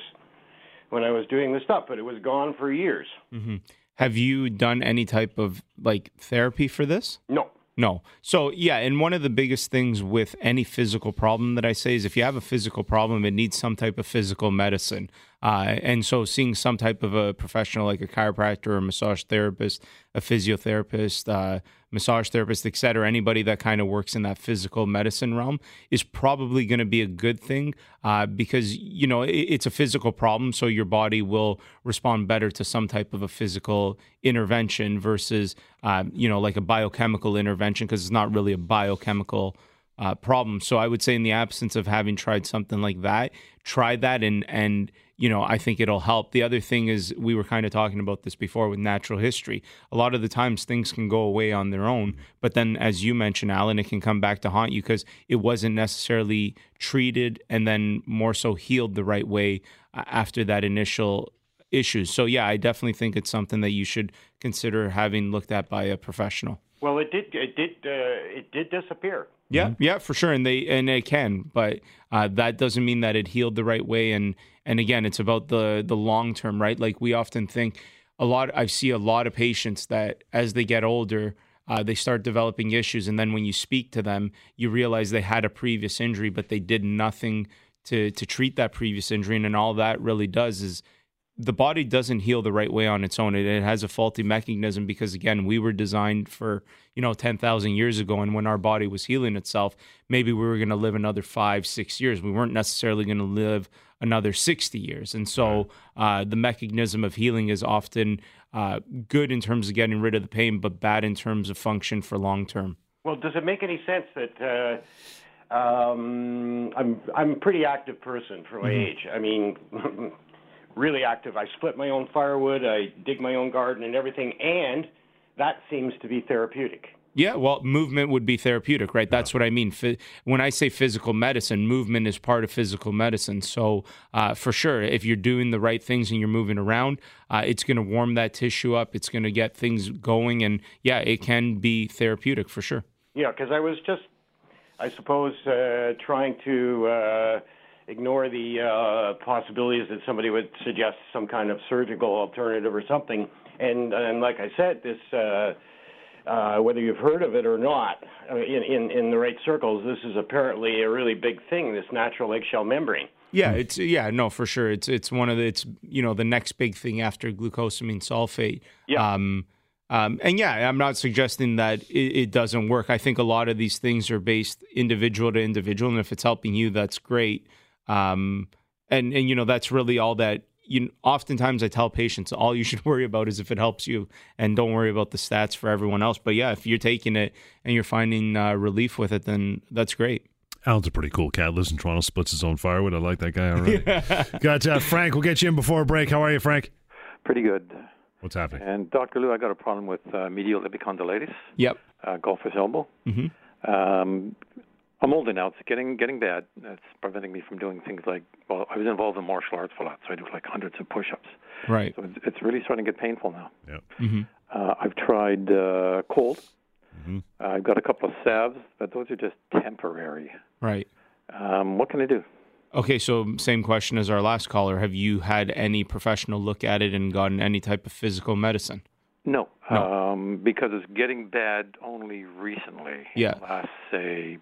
when I was doing this stuff, but it was gone for years. hmm Have you done any type of like therapy for this? No. No. So, yeah, and one of the biggest things with any physical problem that I say is if you have a physical problem, it needs some type of physical medicine. Uh, and so, seeing some type of a professional like a chiropractor or a massage therapist, a physiotherapist, uh, massage therapist, et cetera, anybody that kind of works in that physical medicine realm is probably going to be a good thing uh, because, you know, it, it's a physical problem. So, your body will respond better to some type of a physical intervention versus, uh, you know, like a biochemical intervention because it's not really a biochemical uh, problem. So I would say, in the absence of having tried something like that, try that, and and you know, I think it'll help. The other thing is, we were kind of talking about this before with natural history. A lot of the times, things can go away on their own, but then, as you mentioned, Alan, it can come back to haunt you because it wasn't necessarily treated and then more so healed the right way uh, after that initial issues. So yeah, I definitely think it's something that you should consider having looked at by a professional. Well, it did it did uh, it did disappear. Yeah, yeah, for sure, and they and it can, but uh, that doesn't mean that it healed the right way. And and again, it's about the the long term, right? Like we often think a lot. I see a lot of patients that as they get older, uh, they start developing issues, and then when you speak to them, you realize they had a previous injury, but they did nothing to to treat that previous injury, and then all that really does is the body doesn't heal the right way on its own. It, it has a faulty mechanism because again, we were designed for you know ten thousand years ago, and when our body was healing itself, maybe we were going to live another five, six years. We weren't necessarily going to live another sixty years, and so uh, the mechanism of healing is often uh, good in terms of getting rid of the pain, but bad in terms of function for long term. Well, does it make any sense that uh, um, I'm I'm a pretty active person for my Mhm. age? I mean, really active. I split my own firewood, I dig my own garden, and everything, and that seems to be therapeutic. Yeah, well, movement would be therapeutic, right? That's what I mean. When I say physical medicine, movement is part of physical medicine. So, uh, for sure, if you're doing the right things and you're moving around, uh, it's going to warm that tissue up. It's going to get things going. And yeah, it can be therapeutic for sure. Yeah, because I was just, I suppose, uh, trying to uh, ignore the uh, possibilities that somebody would suggest some kind of surgical alternative or something. And and like I said, this. Uh, uh, whether you've heard of it or not, in, in in the right circles, this is apparently a really big thing. This natural eggshell membrane. Yeah, it's yeah, no, for sure. It's it's one of the it's you know the next big thing after glucosamine sulfate. Yeah. Um, um, and yeah, I'm not suggesting that it, it doesn't work. I think a lot of these things are based individual to individual, and if it's helping you, that's great. Um, and and you know that's really all that. You oftentimes I tell patients all you should worry about is if it helps you, and don't worry about the stats for everyone else. But yeah, if you're taking it and you're finding uh, relief with it, then that's great. Alan's a pretty cool cat. Lives in Toronto, splits his own firewood. I like that guy already. Got uh, Frank. We'll get you in before a break. How are you, Frank? Pretty good. What's happening? And Dr. Lou, I got a problem with uh, medial epicondylitis, Yep. uh, golfer's elbow. Mm-hmm. Um, I'm older now. It's getting getting bad. It's preventing me from doing things like well, I was involved in martial arts for a lot, so I do like hundreds of push-ups. Right. So it's, it's really starting to get painful now. Yeah. Mm-hmm. Uh, I've tried uh, cold. Mm-hmm. Uh, I've got a couple of salves, but those are just temporary. Right. Um, what can I do? Okay, so same question as our last caller. Have you had any professional look at it and gotten any type of physical medicine? No, Um, because it's getting bad only recently. Yeah. Last say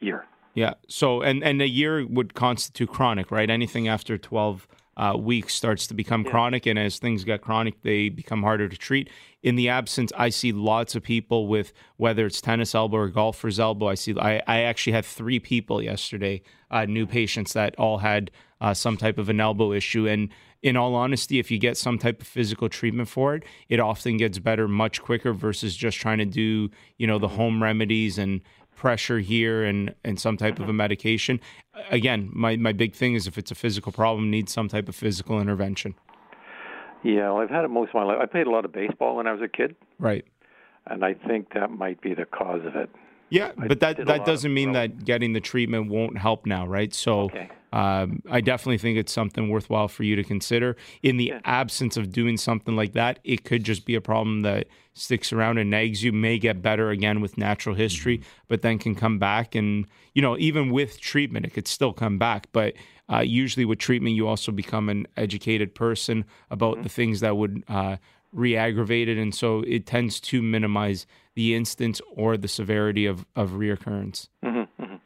year. Yeah. So and and a year would constitute chronic, right? Anything after twelve uh, weeks starts to become yeah. chronic, and as things get chronic, they become harder to treat. In the absence, I see lots of people with whether it's tennis elbow or golfer's elbow. I see. I, I actually had three people yesterday, uh, new patients that all had uh, some type of an elbow issue, and in all honesty, if you get some type of physical treatment for it, it often gets better much quicker versus just trying to do, you know, the home remedies and pressure here and and some type of a uh-huh. medication. Again, my my big thing is if it's a physical problem, needs some type of physical intervention. Yeah, well, I've had it most of my life. I played a lot of baseball when I was a kid. Right. And I think that might be the cause of it. Yeah, I but that that doesn't mean that getting the treatment won't help now, right? So okay. um, I definitely think it's something worthwhile for you to consider. In the yeah. absence of doing something like that, it could just be a problem that sticks around and nags you. May get better again with natural history, mm-hmm. but then can come back. And you know, even with treatment, it could still come back. But uh, usually, with treatment, you also become an educated person about mm-hmm. the things that would uh, re-aggravate it, and so it tends to minimize the instance or the severity of, of reoccurrence. Mm-hmm, mm-hmm.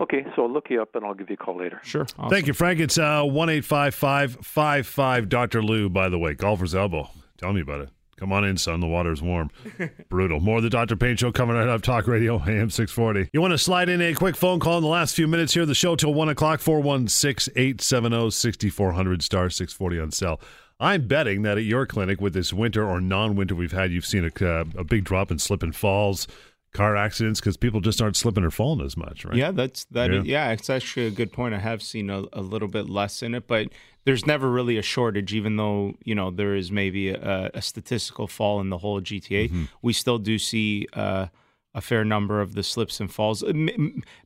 Okay, so I'll look you up and I'll give you a call later. Sure. Awesome. Thank you, Frank. It's uh, 1 855 Dr. Lou, by the way. Golfer's Elbow. Tell me about it. Come on in, son. The water's warm. Brutal. More of the Dr. Pain Show coming right up. Talk Radio, AM 640. You want to slide in a quick phone call in the last few minutes here of the show till 1 o'clock, 416 870 6400 star 640 on cell. I'm betting that at your clinic, with this winter or non-winter we've had, you've seen a, uh, a big drop in slip and falls, car accidents, because people just aren't slipping or falling as much, right? Yeah, that's that. Yeah, is, yeah it's actually a good point. I have seen a, a, little bit less in it, but there's never really a shortage, even though you know there is maybe a, a statistical fall in the whole GTA. Mm-hmm. We still do see. Uh, a fair number of the slips and falls.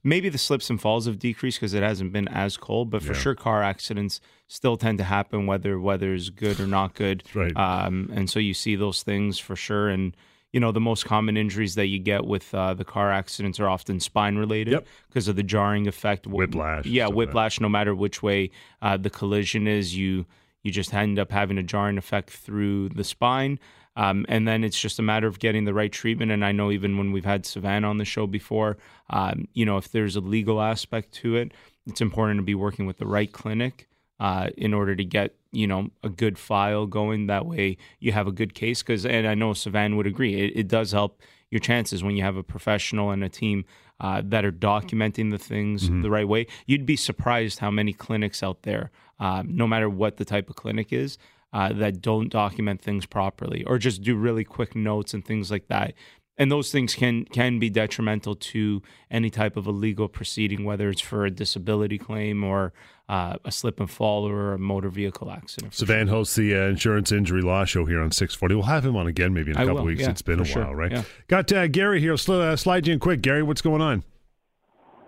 Maybe the slips and falls have decreased because it hasn't been as cold, but for yeah. sure, car accidents still tend to happen whether weather's good or not good. Right. Um, and so you see those things for sure. And you know the most common injuries that you get with uh, the car accidents are often spine related because yep. of the jarring effect. Whiplash. Yeah, whiplash. No matter which way uh, the collision is, you you just end up having a jarring effect through the spine. Um, and then it's just a matter of getting the right treatment. And I know even when we've had Savannah on the show before, um, you know, if there's a legal aspect to it, it's important to be working with the right clinic uh, in order to get you know a good file going. That way you have a good case. Because and I know Savannah would agree, it, it, does help your chances when you have a professional and a team uh, that are documenting the things mm-hmm. the right way. You'd be surprised how many clinics out there, uh, no matter what the type of clinic is, uh, that don't document things properly or just do really quick notes and things like that. And those things can can be detrimental to any type of a legal proceeding, whether it's for a disability claim or uh, a slip and fall or a motor vehicle accident. Savan sure. hosts the uh, Insurance Injury Law Show here on 640. We'll have him on again maybe in a I couple will, weeks. Yeah, it's been a sure. while, right? Yeah. Got uh, Gary here. Sl- uh, slide you in quick. Gary, what's going on?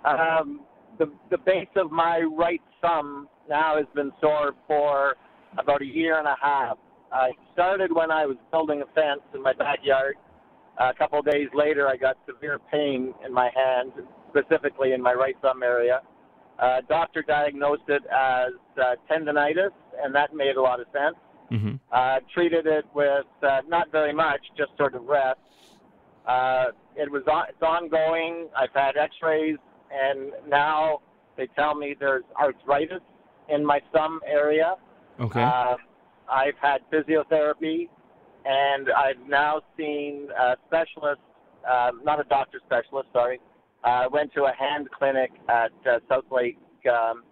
Um, the, the base of my right thumb now has been sore for about a year and a half. I started when I was building a fence in my backyard. a couple of days later, I got severe pain in my hand, specifically in my right thumb area. Uh, doctor diagnosed it as uh, tendonitis, and that made a lot of sense. Mm-hmm. Uh, treated it with uh, not very much, just sort of rest. Uh, it was on, it's ongoing. I've had X-rays, and now they tell me there's arthritis in my thumb area. Okay. Uh, I've had physiotherapy, and I've now seen a specialist, uh, not a doctor specialist, sorry. I uh, went to a hand clinic at uh, Southlake um,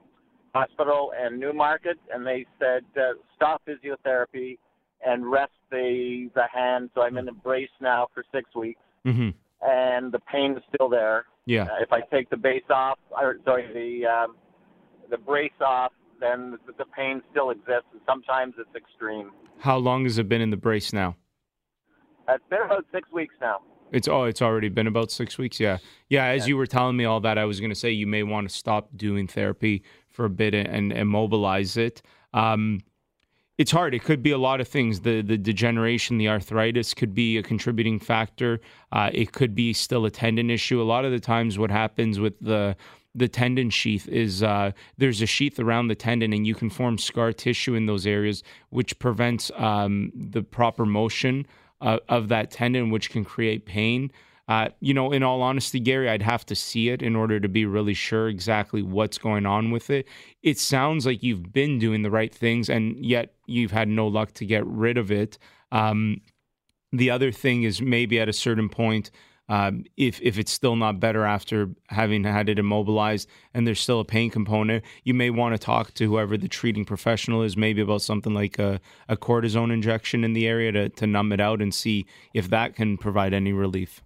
Hospital and Newmarket, and they said uh, stop physiotherapy and rest the the hand. So I'm in a brace now for six weeks, mm-hmm. and the pain is still there. Yeah. Uh, if I take the base off, or sorry, the um, the brace off, then the, pain still exists, and sometimes it's extreme. How long has it been in the brace now? It's been about six weeks now. It's oh, it's already been about six weeks. Yeah, yeah. As yeah. you were telling me all that, I was going to say you may want to stop doing therapy for a bit and immobilize it. Um, it's hard. It could be a lot of things. The the degeneration, the arthritis could be a contributing factor. Uh, it could be still a tendon issue. A lot of the times, what happens with the the tendon sheath is uh, there's a sheath around the tendon, and you can form scar tissue in those areas, which prevents um, the proper motion uh, of that tendon, which can create pain. Uh, you know, in all honesty, Gary, I'd have to see it in order to be really sure exactly what's going on with it. It sounds like you've been doing the right things, and yet you've had no luck to get rid of it. Um, the other thing is maybe at a certain point, um, if if it's still not better after having had it immobilized and there's still a pain component, you may want to talk to whoever the treating professional is, maybe about something like a, a cortisone injection in the area to, to numb it out and see if that can provide any relief.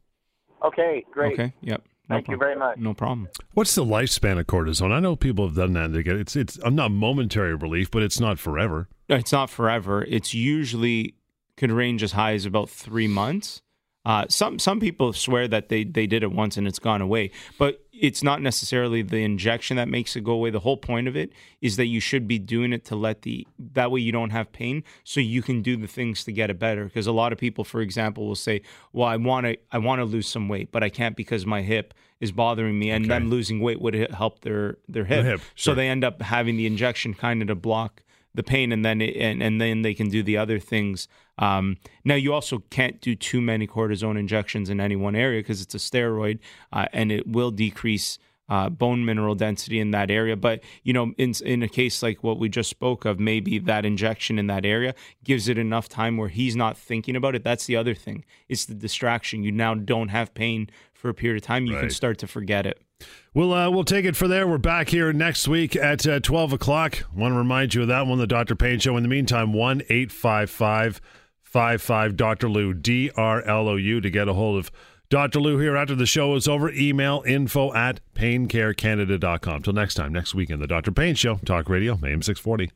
Okay, great. Okay, yep. No Thank you very much. No problem. What's the lifespan of cortisone? I know people have done that. They get it's it's I'm not momentary relief, but it's not forever. It's not forever. It's usually could range as high as about three months. Uh, some some people swear that they they did it once and it's gone away, but it's not necessarily the injection that makes it go away. The whole point of it is that you should be doing it to let the that way you don't have pain, so you can do the things to get it better. Because a lot of people, for example, will say, "Well, I want to I want to lose some weight, but I can't because my hip is bothering me, and them losing weight would help their their hip." hip, So they end up having the injection kind of to block the pain and then it, and, and then they can do the other things. Um, now you also can't do too many cortisone injections in any one area because it's a steroid uh, and it will decrease uh, bone mineral density in that area. But you know in, in a case like what we just spoke of maybe that injection in that area gives it enough time where he's not thinking about it. That's the other thing. It's the distraction. You now don't have pain for a period of time. You can start to forget it We'll uh, we'll take it for there. We're back here next week at uh, twelve o'clock. Want to remind you of that one, the Dr. Pain Show. In the meantime, one eight five five five five Dr. Lou D R L O U to get a hold of Dr. Lou here after the show is over. Email info at paincarecanada.com. Till next time, next weekend, the Dr. Pain Show, Talk Radio, AM six forty.